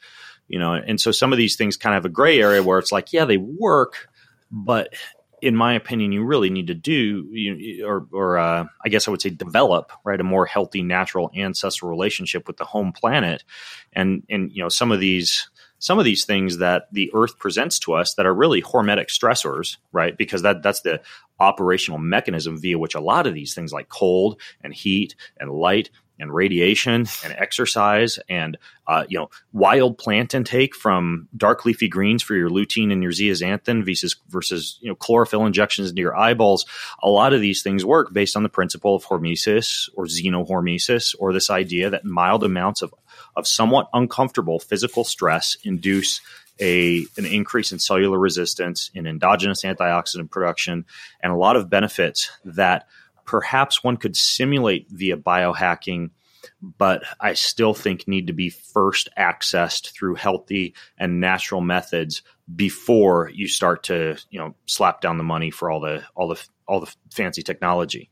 You know, and so some of these things kind of have a gray area where it's like, yeah, they work, but in my opinion, you really need to do, you, or, or uh, I guess I would say, develop right a more healthy, natural ancestral relationship with the home planet, and and you know some of these some of these things that the earth presents to us that are really hormetic stressors, right? Because that that's the operational mechanism via which a lot of these things like cold and heat and light and radiation and exercise and uh, you know wild plant intake from dark leafy greens for your lutein and your zeaxanthin versus versus you know chlorophyll injections into your eyeballs. A lot of these things work based on the principle of hormesis or xenohormesis or this idea that mild amounts of of somewhat uncomfortable physical stress induce a an increase in cellular resistance, in endogenous antioxidant production, and a lot of benefits that perhaps one could simulate via biohacking, but I still think need to be first accessed through healthy and natural methods before you start to you know slap down the money for all the all the all the fancy technology.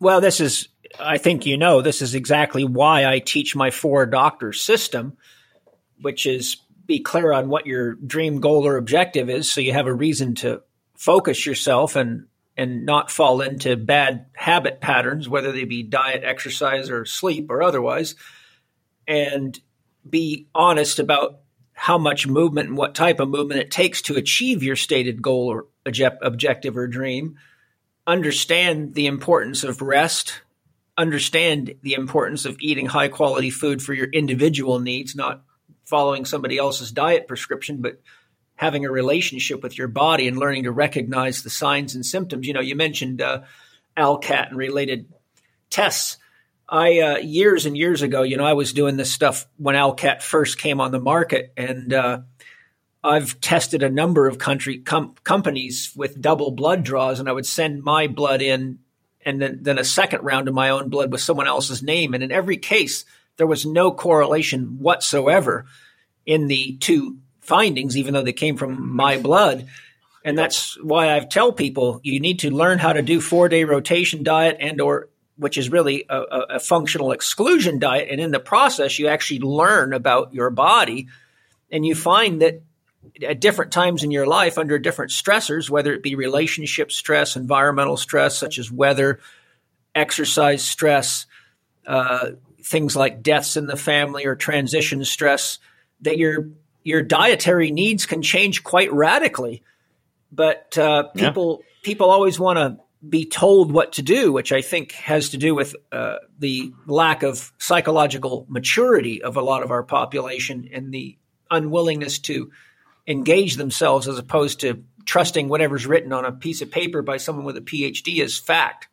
Well, this is I think you know this is exactly why I teach my four doctor system, which is be clear on what your dream goal or objective is so you have a reason to focus yourself and and not fall into bad habit patterns whether they be diet exercise or sleep or otherwise and be honest about how much movement and what type of movement it takes to achieve your stated goal or objective or dream. Understand the importance of rest understand the importance of eating high quality food for your individual needs, not following somebody else's diet prescription, but having a relationship with your body and learning to recognize the signs and symptoms. You know, you mentioned uh, ALCAT and related tests. I uh, years and years ago, you know, I was doing this stuff when ALCAT first came on the market, and uh, I've tested a number of country com- companies with double blood draws, and I would send my blood in and then, then a second round of my own blood with someone else's name. And in every case, there was no correlation whatsoever in the two findings, even though they came from my blood. And that's why I tell people you need to learn how to do four day rotation diet and or which is really a, a, functional exclusion diet. And in the process, you actually learn about your body and you find that at different times in your life under different stressors, whether it be relationship stress, environmental stress, such as weather, exercise stress, uh, things like deaths in the family or transition stress, that your your dietary needs can change quite radically. But uh, people yeah. people always want to be told what to do, which I think has to do with uh, the lack of psychological maturity of a lot of our population and the unwillingness to engage themselves as opposed to trusting whatever's written on a piece of paper by someone with a PhD as fact.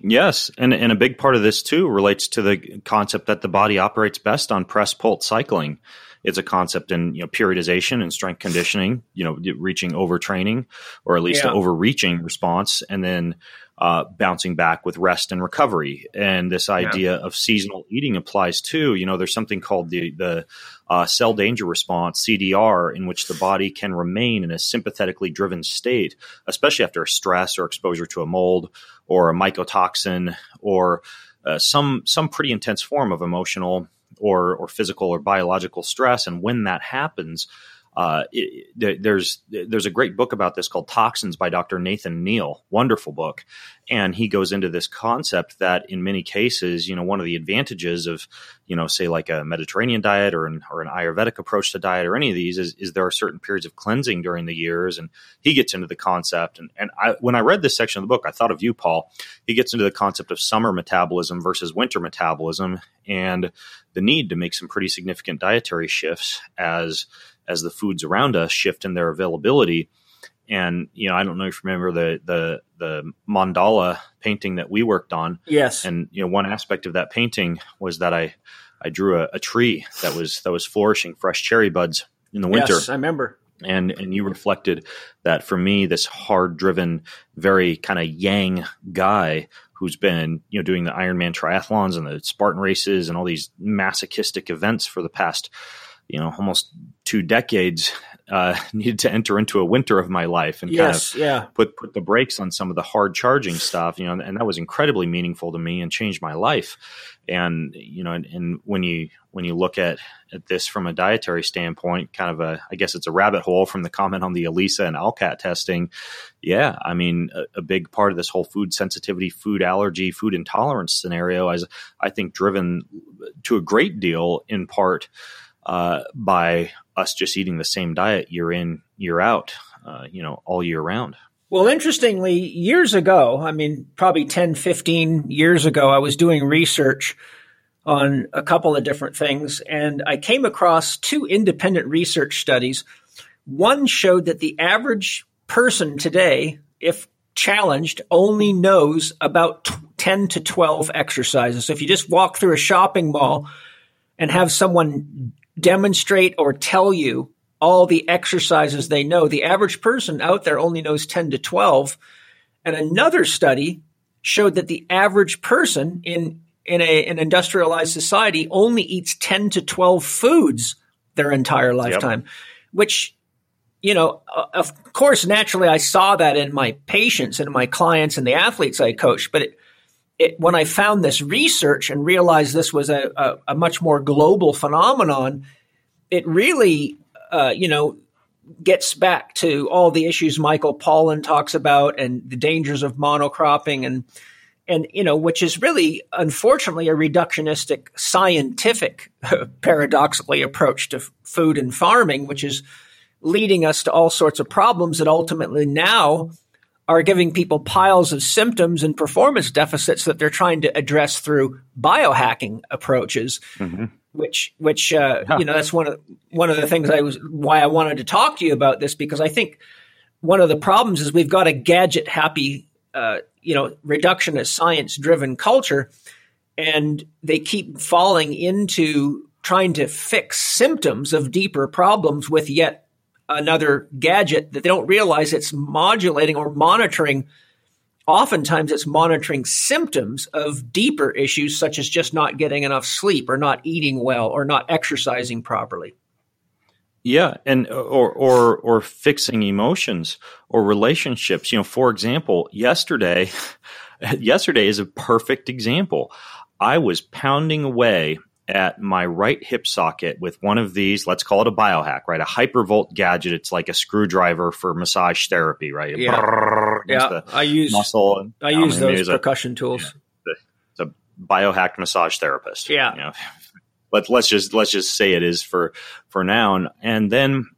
Yes, and and a big part of this too relates to the concept that the body operates best on press pulse cycling. It's a concept in you know periodization and strength conditioning. You know, reaching overtraining or at least yeah. an overreaching response, and then uh, bouncing back with rest and recovery. And this idea yeah. of seasonal eating applies too. You know, there's something called the the uh, cell danger response, CDR, in which the body can remain in a sympathetically driven state, especially after a stress or exposure to a mold or a mycotoxin or uh, some some pretty intense form of emotional or or physical or biological stress. And when that happens, uh, it, there's there's a great book about this called Toxins by Dr. Nathan Neal, wonderful book, and he goes into this concept that in many cases, you know, one of the advantages of you know, say like a Mediterranean diet or an or an Ayurvedic approach to diet or any of these is, is there are certain periods of cleansing during the years, and he gets into the concept. And and I, when I read this section of the book, I thought of you, Paul. He gets into the concept of summer metabolism versus winter metabolism, and the need to make some pretty significant dietary shifts as as the foods around us shift in their availability. And you know, I don't know if you remember the the the mandala painting that we worked on. Yes. And you know, one aspect of that painting was that I I drew a, a tree that was that was flourishing fresh cherry buds in the winter. Yes, I remember. And and you reflected that for me, this hard driven, very kind of yang guy who's been you know doing the Ironman triathlons and the Spartan races and all these masochistic events for the past you know almost two decades uh, [laughs] needed to enter into a winter of my life and yes, kind of yeah. put put the brakes on some of the hard charging stuff you know and that was incredibly meaningful to me and changed my life and you know and, and, when you when you look at at this from a dietary standpoint kind of a i guess it's a rabbit hole from the comment on the elisa and alcat testing yeah i mean a, a big part of this whole food sensitivity food allergy food intolerance scenario is i think driven to a great deal in part uh, by us just eating the same diet year in, year out, uh, you know, all year round. Well, interestingly, years ago, I mean, probably 10, 15 years ago, I was doing research on a couple of different things, and I came across two independent research studies. One showed that the average person today, if challenged, only knows about 10 to 12 exercises. So if you just walk through a shopping mall and have someone demonstrate or tell you all the exercises they know. The average person out there only knows 10 to 12. And another study showed that the average person in in a, an industrialized society only eats 10 to 12 foods their entire lifetime, yep. which, you know, of course, naturally, I saw that in my patients and my clients and the athletes I coach. But it, it, when I found this research and realized this was a, a, a much more global phenomenon, it really, uh, you know, gets back to all the issues Michael Pollan talks about and the dangers of monocropping and and you know which is really unfortunately a reductionistic scientific [laughs] paradoxically approach to f- food and farming which is leading us to all sorts of problems that ultimately now are giving people piles of symptoms and performance deficits that they're trying to address through biohacking approaches. Mm-hmm. Which, which, uh, you know, that's one of one of the things I was why I wanted to talk to you about this because I think one of the problems is we've got a gadget happy, uh, you know, reductionist science driven culture, and they keep falling into trying to fix symptoms of deeper problems with yet another gadget that they don't realize it's modulating or monitoring. Oftentimes, it's monitoring symptoms of deeper issues, such as just not getting enough sleep or not eating well or not exercising properly. Yeah, and or or or fixing emotions or relationships. You know, for example, yesterday, [laughs] yesterday is a perfect example. I was pounding away at my right hip socket with one of these, let's call it a biohack, right? A hypervolt gadget. It's like a screwdriver for massage therapy, right? Yeah, yeah. I use muscle. And, I use those percussion a, tools. Yeah, it's a biohacked massage therapist. Yeah. You know, but let's just let's just say it is for for now, and, and then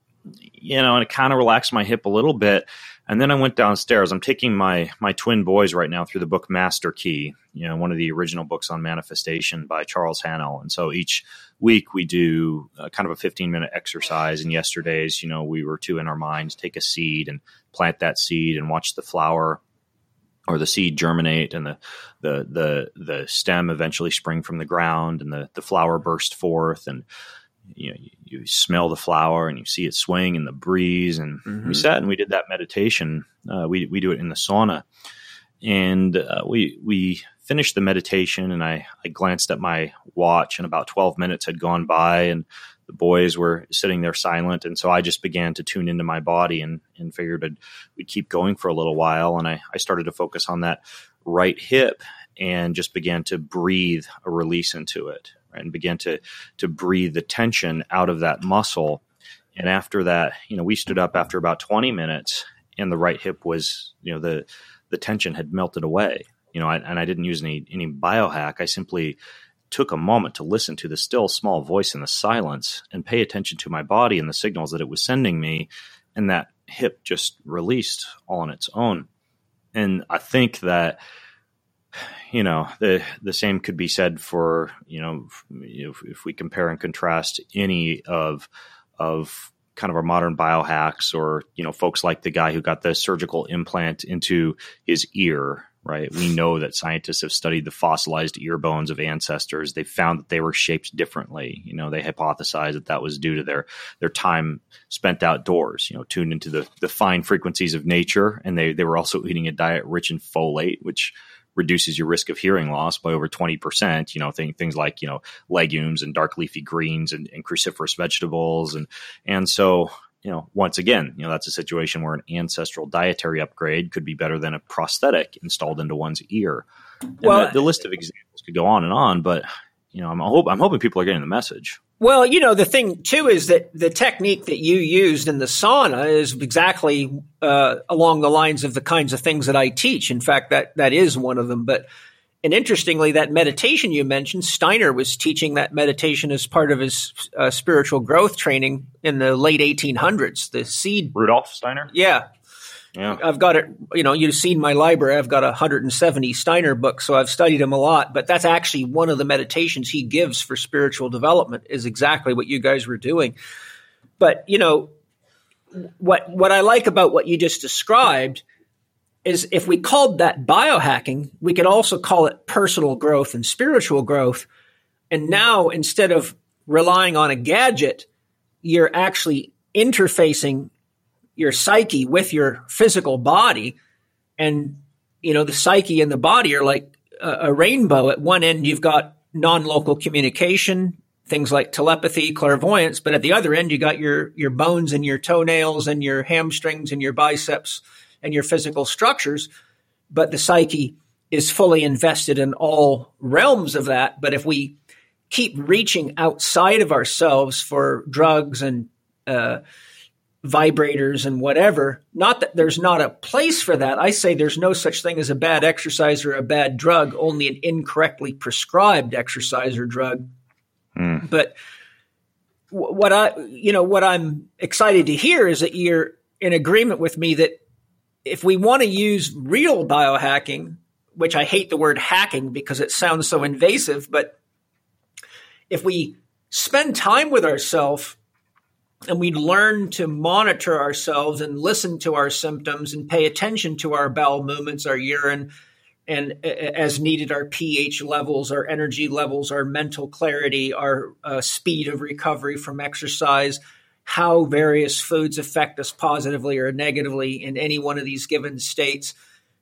you know, and it kind of relaxed my hip a little bit. And then I went downstairs. I'm taking my my twin boys right now through the book Master Key, you know, one of the original books on manifestation by Charles Haanel. And so each week we do uh, kind of a 15 minute exercise. And yesterday's, you know, we were two in our minds, take a seed and plant that seed and watch the flower or the seed germinate and the the the the stem eventually spring from the ground and the the flower burst forth and you know, you, you, smell the flower and you see it swing in the breeze. And mm-hmm. we sat and we did that meditation. Uh, we we do it in the sauna, and uh, we we finished the meditation. And I I glanced at my watch, and about twelve minutes had gone by, and the boys were sitting there silent. And so I just began to tune into my body and and figured I'd, we'd keep going for a little while. And I I started to focus on that right hip and just began to breathe a release into it and began to to breathe the tension out of that muscle and after that, you know, we stood up after about 20 minutes and the right hip was, you know, the, the tension had melted away, you know, I, and I didn't use any, any biohack. I simply took a moment to listen to the still small voice in the silence and pay attention to my body and the signals that it was sending me. And that hip just released all on its own. And I think that, you know the the same could be said for you know if, if we compare and contrast any of of kind of our modern biohacks or you know folks like the guy who got the surgical implant into his ear right? We know that scientists have studied the fossilized ear bones of ancestors. They found that they were shaped differently. You know they hypothesized that that was due to their their time spent outdoors you know tuned into the the fine frequencies of nature. And they they were also eating a diet rich in folate which reduces your risk of hearing loss by over 20%, you know, th- things like, you know, legumes and dark leafy greens and, and cruciferous vegetables. And, and so, you know, once again, you know, that's a situation where an ancestral dietary upgrade could be better than a prosthetic installed into one's ear. And well, the, the list of examples could go on and on, but you know, I'm hope I'm hoping people are getting the message. Well, you know, the thing too is that the technique that you used in the sauna is exactly uh, along the lines of the kinds of things that I teach. In fact, that that is one of them. But and interestingly, that meditation you mentioned, Steiner was teaching that meditation as part of his uh, spiritual growth training in the late 1800s. The seed Rudolf Steiner. Yeah, yeah. I've got it, you know, you've seen my library. I've got 170 Steiner books, so I've studied him a lot. But that's actually one of the meditations he gives for spiritual development is exactly what you guys were doing. But, you know, what what I like about what you just described is if we called that biohacking, we could also call it personal growth and spiritual growth. And now instead of relying on a gadget, you're actually interfacing your psyche with your physical body. And, you know, the psyche and the body are like a, a rainbow. At one end, you've got non local communication, things like telepathy, clairvoyance. But at the other end, you got your, your bones and your toenails and your hamstrings and your biceps and your physical structures. But the psyche is fully invested in all realms of that. But if we keep reaching outside of ourselves for drugs and uh, vibrators and whatever. Not that there's not a place for that. I say there's no such thing as a bad exercise or a bad drug, only an incorrectly prescribed exercise or drug. Mm. But what I, you know, what I'm excited to hear is that you're in agreement with me that if we want to use real biohacking, which I hate the word hacking because it sounds so invasive, but if we spend time with ourselves and we learn to monitor ourselves and listen to our symptoms and pay attention to our bowel movements, our urine, and as needed, our pH levels, our energy levels, our mental clarity, our uh, speed of recovery from exercise, how various foods affect us positively or negatively in any one of these given states,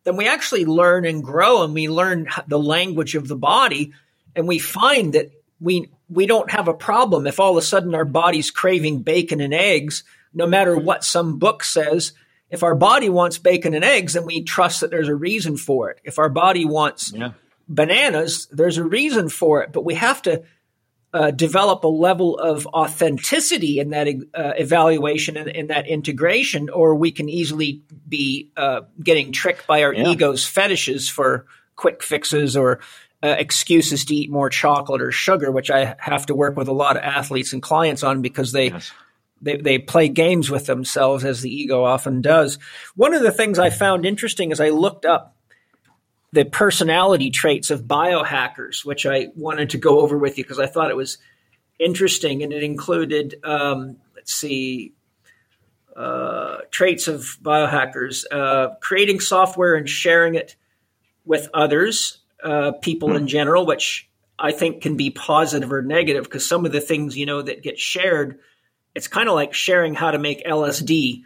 then we actually learn and grow and we learn the language of the body. And we find that we we don't have a problem if all of a sudden our body's craving bacon and eggs, no matter what some book says. If our body wants bacon and eggs, then we trust that there's a reason for it. If our body wants yeah. bananas, there's a reason for it. But we have to uh, develop a level of authenticity in that uh, evaluation and in that integration, or we can easily be uh, getting tricked by our yeah. ego's fetishes for quick fixes or uh, excuses to eat more chocolate or sugar, which I have to work with a lot of athletes and clients on because they. Yes. They, they play games with themselves as the ego often does. One of the things I found interesting is I looked up the personality traits of biohackers, which I wanted to go over with you because I thought it was interesting. And it included, um, let's see, uh, traits of biohackers uh, creating software and sharing it with others, uh, people mm. in general, which I think can be positive or negative because some of the things you know that get shared, it's kind of like sharing how to make LSD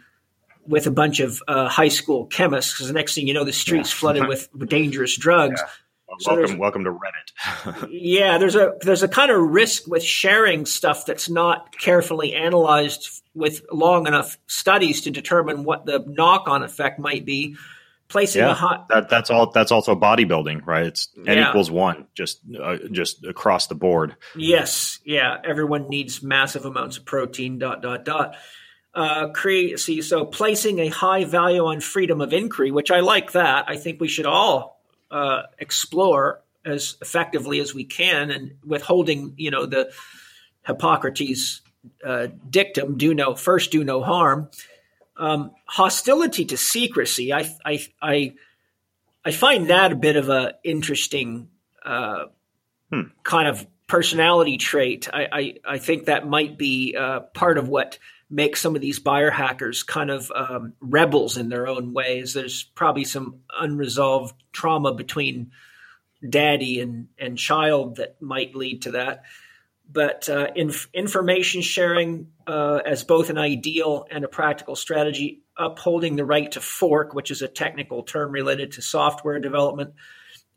with a bunch of uh, high school chemists because the next thing you know, the streets yeah. flooded with [laughs] dangerous drugs. Yeah. So welcome, welcome to Reddit. [laughs] yeah, there's a there's a kind of risk with sharing stuff that's not carefully analyzed with long enough studies to determine what the knock on effect might be placing yeah, a hot that, that's all that's also bodybuilding right it's n Yeah. equals one just uh, just across the board Yes, yeah. Everyone needs massive amounts of protein. Dot dot dot. Uh, create see so placing a high value on freedom of inquiry, which I like that. I think we should all uh, explore as effectively as we can, and withholding you know the Hippocrates uh, dictum: do no first, do no harm. Um, hostility to secrecy. I I I I find that a bit of a interesting uh, kind of personality trait. I, I, I think that might be uh, part of what makes some of these biohackers kind of um, rebels in their own ways. There's probably some unresolved trauma between daddy and, and child that might lead to that. But uh, inf- information sharing uh, as both an ideal and a practical strategy, upholding the right to fork, which is a technical term related to software development,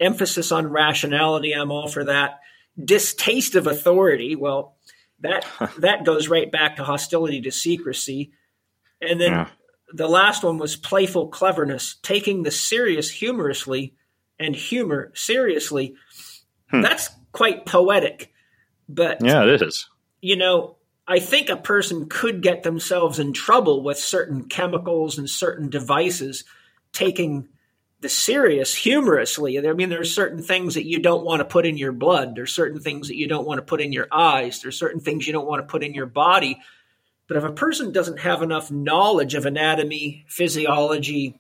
emphasis on rationality, I'm all for that. Distaste of authority, well, that [laughs] that goes right back to hostility to secrecy. And then Yeah. the last one was playful cleverness, taking the serious humorously and humor seriously. That's quite poetic. But yeah it is you know, I think a person could get themselves in trouble with certain chemicals and certain devices taking the serious humorously. I mean, there are certain things that you don't want to put in your blood. There's certain things that you don't want to put in your eyes. There's certain things you don't want to put in your body. But if a person doesn't have enough knowledge of anatomy, physiology,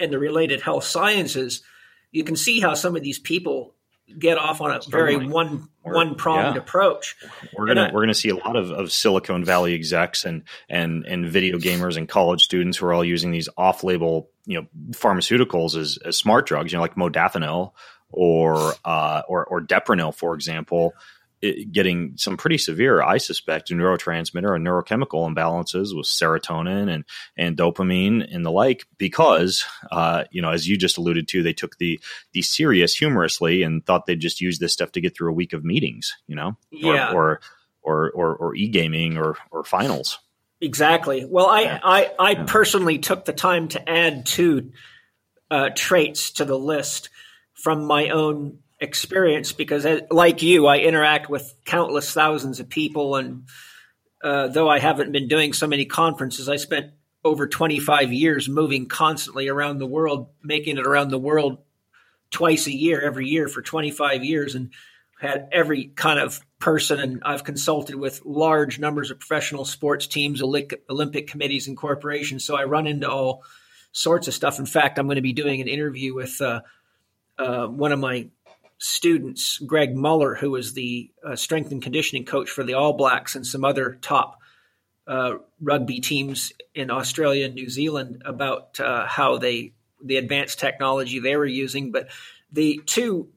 and the related health sciences, you can see how some of these people get off on a very Certainly. one one pronged yeah. approach. we're gonna I- we're gonna see a lot of, of Silicon Valley execs and and and video gamers and college students who are all using these off label you know pharmaceuticals as, as smart drugs you know like modafinil or uh, or or deprenyl for example it, getting some pretty severe I suspect neurotransmitter and neurochemical imbalances with serotonin and and dopamine and the like because uh, you know as you just alluded to they took the the serious humorously and thought they'd just use this stuff to get through a week of meetings you know Yeah. or or or or, or e gaming or or finals. Exactly. Well, I Yeah. I, I Yeah. personally took the time to add two uh, traits to the list from my own experience because, uh, like you, I interact with countless thousands of people, and uh, though I haven't been doing so many conferences, I spent over 25 years moving constantly around the world, making it around the world twice a year, every year for 25 years, and had every kind of person, and I've consulted with large numbers of professional sports teams, Olympic, Olympic committees, and corporations. So I run into all sorts of stuff. In fact, I'm going to be doing an interview with uh, uh, one of my students, Greg Muller, who was the uh, strength and conditioning coach for the All Blacks and some other top uh, rugby teams in Australia and New Zealand, about uh, how they the advanced technology they were using. But the two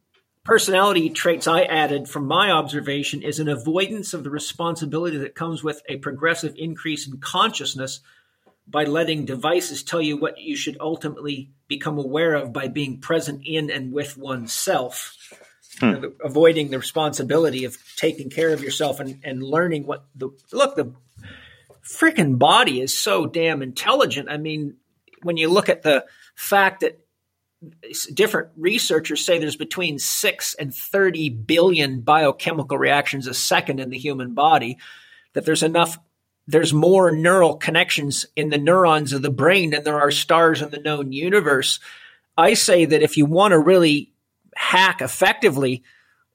personality traits I added from my observation is an avoidance of the responsibility that comes with a progressive increase in consciousness by letting devices tell you what you should ultimately become aware of by being present in and with oneself. Hmm. You know, avoiding the responsibility of taking care of yourself and, and learning what the look the freaking body is so damn intelligent. I mean, when you look at the fact that different researchers say there's between 6 and 30 billion biochemical reactions a second in the human body that there's enough there's more neural connections in the neurons of the brain than there are stars in the known universe. I say that if you want to really hack effectively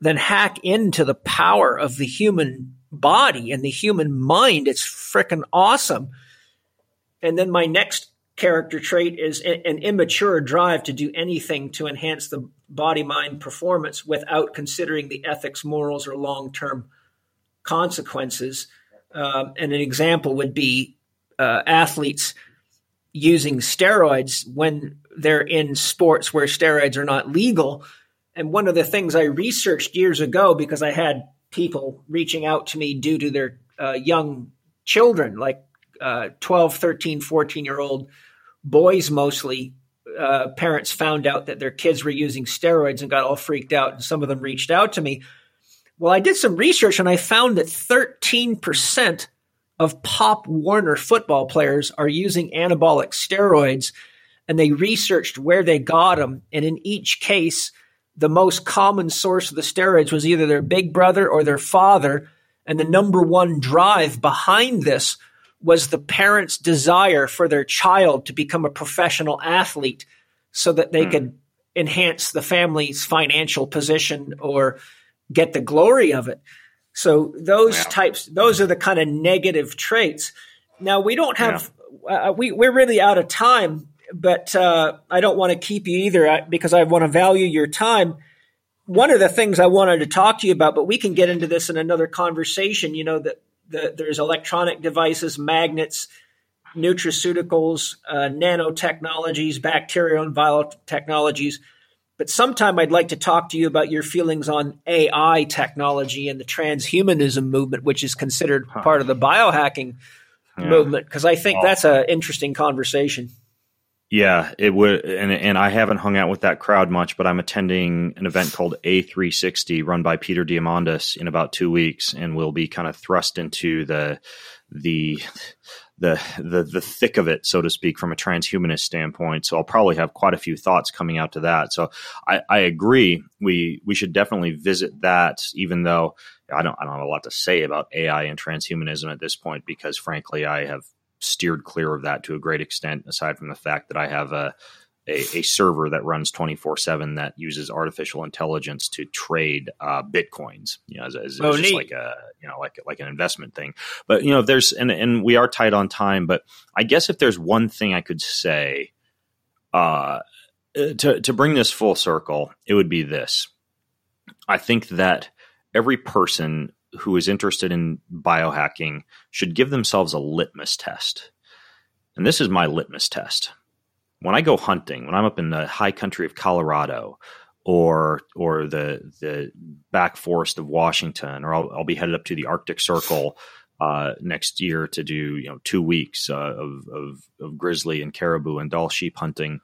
then hack into the power of the human body and the human mind. It's freaking awesome. And then my next character trait is an immature drive to do anything to enhance the body mind performance without considering the ethics, morals, or long term consequences. Um, and an example would be uh, athletes using steroids when they're in sports where steroids are not legal. And one of the things I researched years ago because I had people reaching out to me due to their uh, young children, like uh, 12, 13, 14 year old boys mostly. Uh, parents found out that their kids were using steroids and got all freaked out, and some of them reached out to me. Well, I did some research and I found that 13% of Pop Warner football players are using anabolic steroids. and they researched where they got them. And in each case, the most common source of the steroids was either their big brother or their father. And the number one drive behind this was the parents' desire for their child to become a professional athlete so that they mm. could enhance the family's financial position or get the glory of it. So those types, those are the kind of negative traits. Now we don't have, yeah. uh, we we're really out of time, but uh, I don't want to keep you either uh, because I want to value your time. One of the things I wanted to talk to you about, but we can get into this in another conversation. You know that the, there's electronic devices, magnets, nutraceuticals, uh, nanotechnologies, bacterial and viral technologies but sometime I'd like to talk to you about your feelings on AI technology and the transhumanism movement, which is considered huh. part of the biohacking yeah. movement, because I think that's an interesting conversation. Yeah, it would, and and I haven't hung out with that crowd much, but I'm attending an event called A360 run by Peter Diamandis in about two weeks, and we'll be kind of thrust into the the the the the thick of it, so to speak, from a transhumanist standpoint. So I'll probably have quite a few thoughts coming out to that. So I, I agree. We we should definitely visit that, even though I don't I don't have a lot to say about AI and transhumanism at this point, because frankly, I have steered clear of that to a great extent. Aside from the fact that I have a a, a server that runs 24 7 that uses artificial intelligence to trade uh, bitcoins you know as, as, oh, just like a you know like like an investment thing. But you know there's and and we are tight on time but i guess if there's one thing i could say uh to to bring this full circle it would be this. I think that every person who is interested in biohacking should give themselves a litmus test. And this is my litmus test when I go hunting, when I'm up in the high country of Colorado or or the the back forest of Washington, or I'll, I'll be headed up to the Arctic Circle uh, next year to do you know two weeks uh, of, of, of grizzly and caribou and Dall sheep hunting,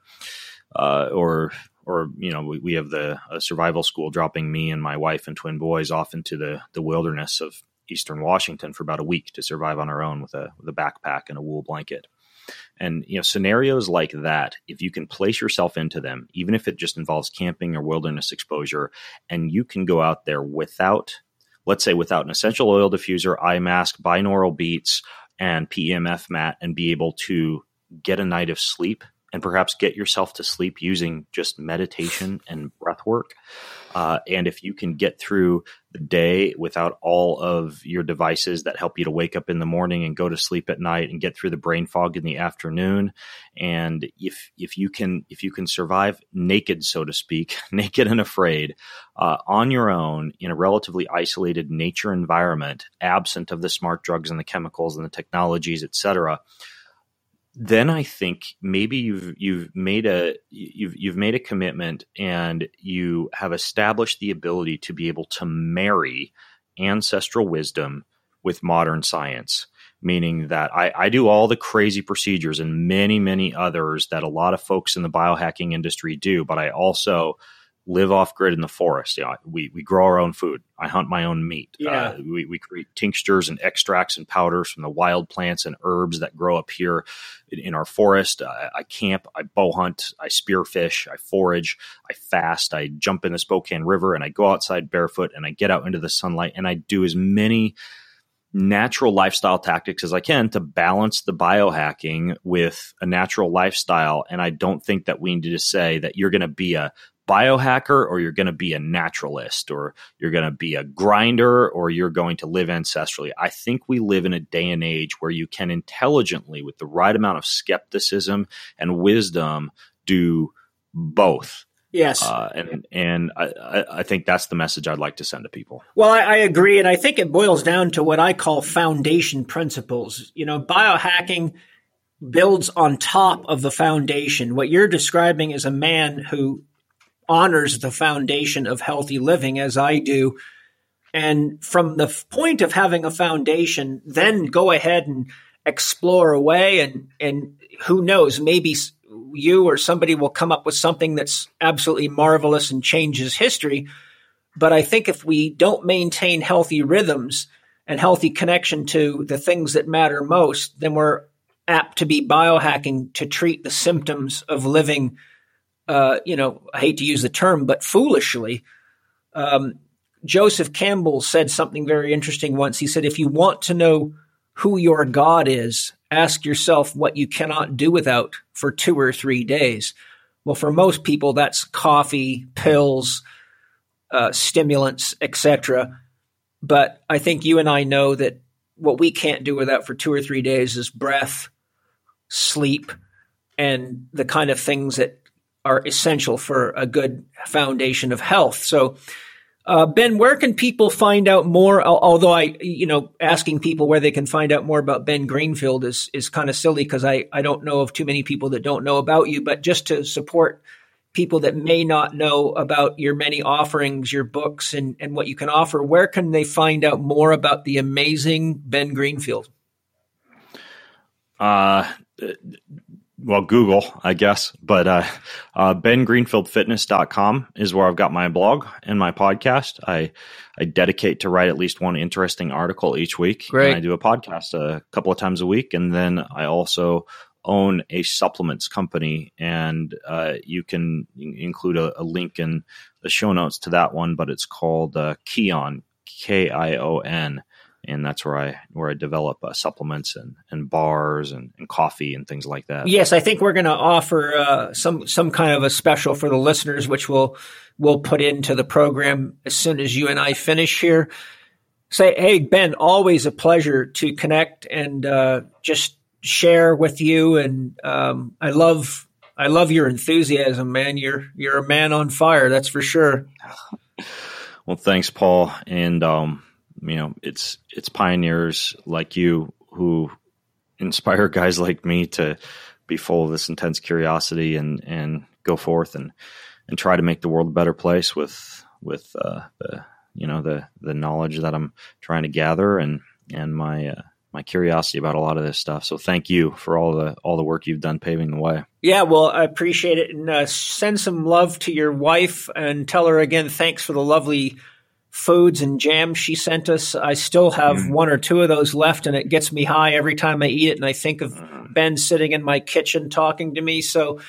uh, or or you know we, we have the survival school dropping me and my wife and twin boys off into the the wilderness of eastern Washington for about a week to survive on our own with a with a backpack and a wool blanket. And you know, scenarios like that, if you can place yourself into them, even if it just involves camping or wilderness exposure, and you can go out there without, let's say, without an essential oil diffuser, eye mask, binaural beats, and PEMF mat, and be able to get a night of sleep and perhaps get yourself to sleep using just meditation and breath work. Uh, and if you can get through the day without all of your devices that help you to wake up in the morning and go to sleep at night and get through the brain fog in the afternoon, and if if you can if you can survive naked, so to speak, [laughs] naked and afraid, uh, on your own in a relatively isolated nature environment, absent of the smart drugs and the chemicals and the technologies, et cetera then I think maybe you've you've made a you've you've made a commitment and you have established the ability to be able to marry ancestral wisdom with modern science. Meaning that I, I do all the crazy procedures and many, many others that a lot of folks in the biohacking industry do, but I also live off grid in the forest. You know, we, we grow our own food. I hunt my own meat. Yeah. Uh, we, we create tinctures and extracts and powders from the wild plants and herbs that grow up here in, in our forest. I, I, camp, I bow hunt, I spearfish, I forage, I fast, I jump in the Spokane River and I go outside barefoot and I get out into the sunlight and I do as many natural lifestyle tactics as I can to balance the biohacking with a natural lifestyle. And I don't think that we need to say that you're going to be a biohacker or you're going to be a naturalist or you're going to be a grinder or you're going to live ancestrally. I think we live in a day and age where you can intelligently, with the right amount of skepticism and wisdom, do both. Yes, uh, and and I, I think that's the message I'd like to send to people. Well, I, I, agree, and I think it boils down to what I call foundation principles. You know, biohacking builds on top of the foundation. What you're describing is a man who honors the foundation of healthy living as I do. And from the point of having a foundation, then go ahead and explore away and, and who knows, maybe you or somebody will come up with something that's absolutely marvelous and changes history. But I think if we don't maintain healthy rhythms and healthy connection to the things that matter most, then we're apt to be biohacking to treat the symptoms of living, uh, you know, I hate to use the term, but foolishly. Um, Joseph Campbell said something very interesting once. He said, if you want to know who your God is, ask yourself what you cannot do without for two or three days. Well, for most people, that's coffee, pills, uh, stimulants, etc. But I think you and I know that what we can't do without for two or three days is breath, sleep, and the kind of things that are essential for a good foundation of health. So, uh, ben, where can people find out more? Although I, you know, asking people where they can find out more about Ben Greenfield is is kind of silly because I I don't know of too many people that don't know about you. But just to support people that may not know about your many offerings, your books, and and what you can offer, where can they find out more about the amazing Ben Greenfield? Uh, well, Google, I guess, but uh, uh, bengreenfieldfitness.com is where I've got my blog and my podcast. I I dedicate to write at least one interesting article each week. Great. I do a podcast a couple of times a week, and then I also own a supplements company, and uh, you can include a, a, link in the show notes to that one. But it's called uh, Kion, K I O N and that's where I where I develop uh, supplements and, and bars and, and coffee and things like that. Yes, I think we're going to offer uh, some some kind of a special for the listeners, which we'll we'll put into the program as soon as you and I finish here. Say, hey Ben, always a pleasure to connect and uh, just share with you. And um, I love I love your enthusiasm, man. You're you're a man on fire, that's for sure. [sighs] well, thanks, Paul, and. Um, you know, it's it's pioneers like you who inspire [laughs] guys like me to be full of this intense curiosity and and go forth and and try to make the world a better place with with uh, the you know the the knowledge that I'm trying to gather and and my uh, my curiosity about a lot of this stuff. So thank you for all the all the work you've done paving the way. Yeah, well, I appreciate it, and uh, send some love to your wife and tell her again thanks for the lovely foods and jams she sent us. I still have mm. one or two of those left, and it gets me high every time I eat it. And I think of mm. Ben sitting in my kitchen talking to me. So,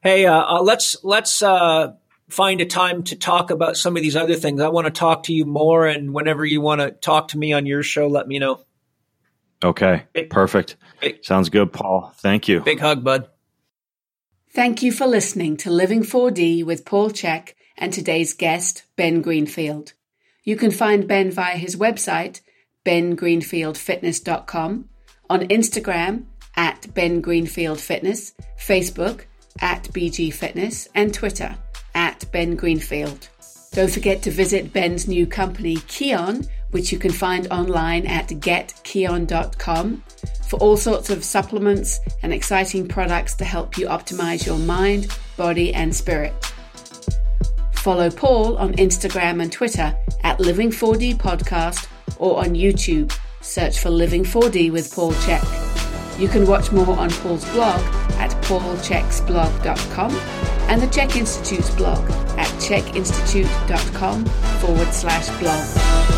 hey, uh, uh, let's let's uh, find a time to talk about some of these other things. I want to talk to you more, and whenever you want to talk to me on your show, let me know. Okay, big, perfect. Big, Sounds good, Paul. Thank you. Big hug, bud. Thank you for listening to Living 4D with Paul Chek and today's guest, Ben Greenfield. You can find Ben via his website, bengreenfieldfitness.com, on Instagram at Ben Greenfield Fitness, Facebook at BG Fitness, and Twitter at Ben Greenfield. Don't forget to visit Ben's new company, Kion, which you can find online at getkion.com for all sorts of supplements and exciting products to help you optimize your mind, body, and spirit. Follow Paul on Instagram and Twitter at Living4D Podcast or on YouTube. Search for Living 4D with Paul Chek. You can watch more on Paul's blog at paulcheksblog.com and the Chek Institute's blog at chekinstitute.com forward slash blog.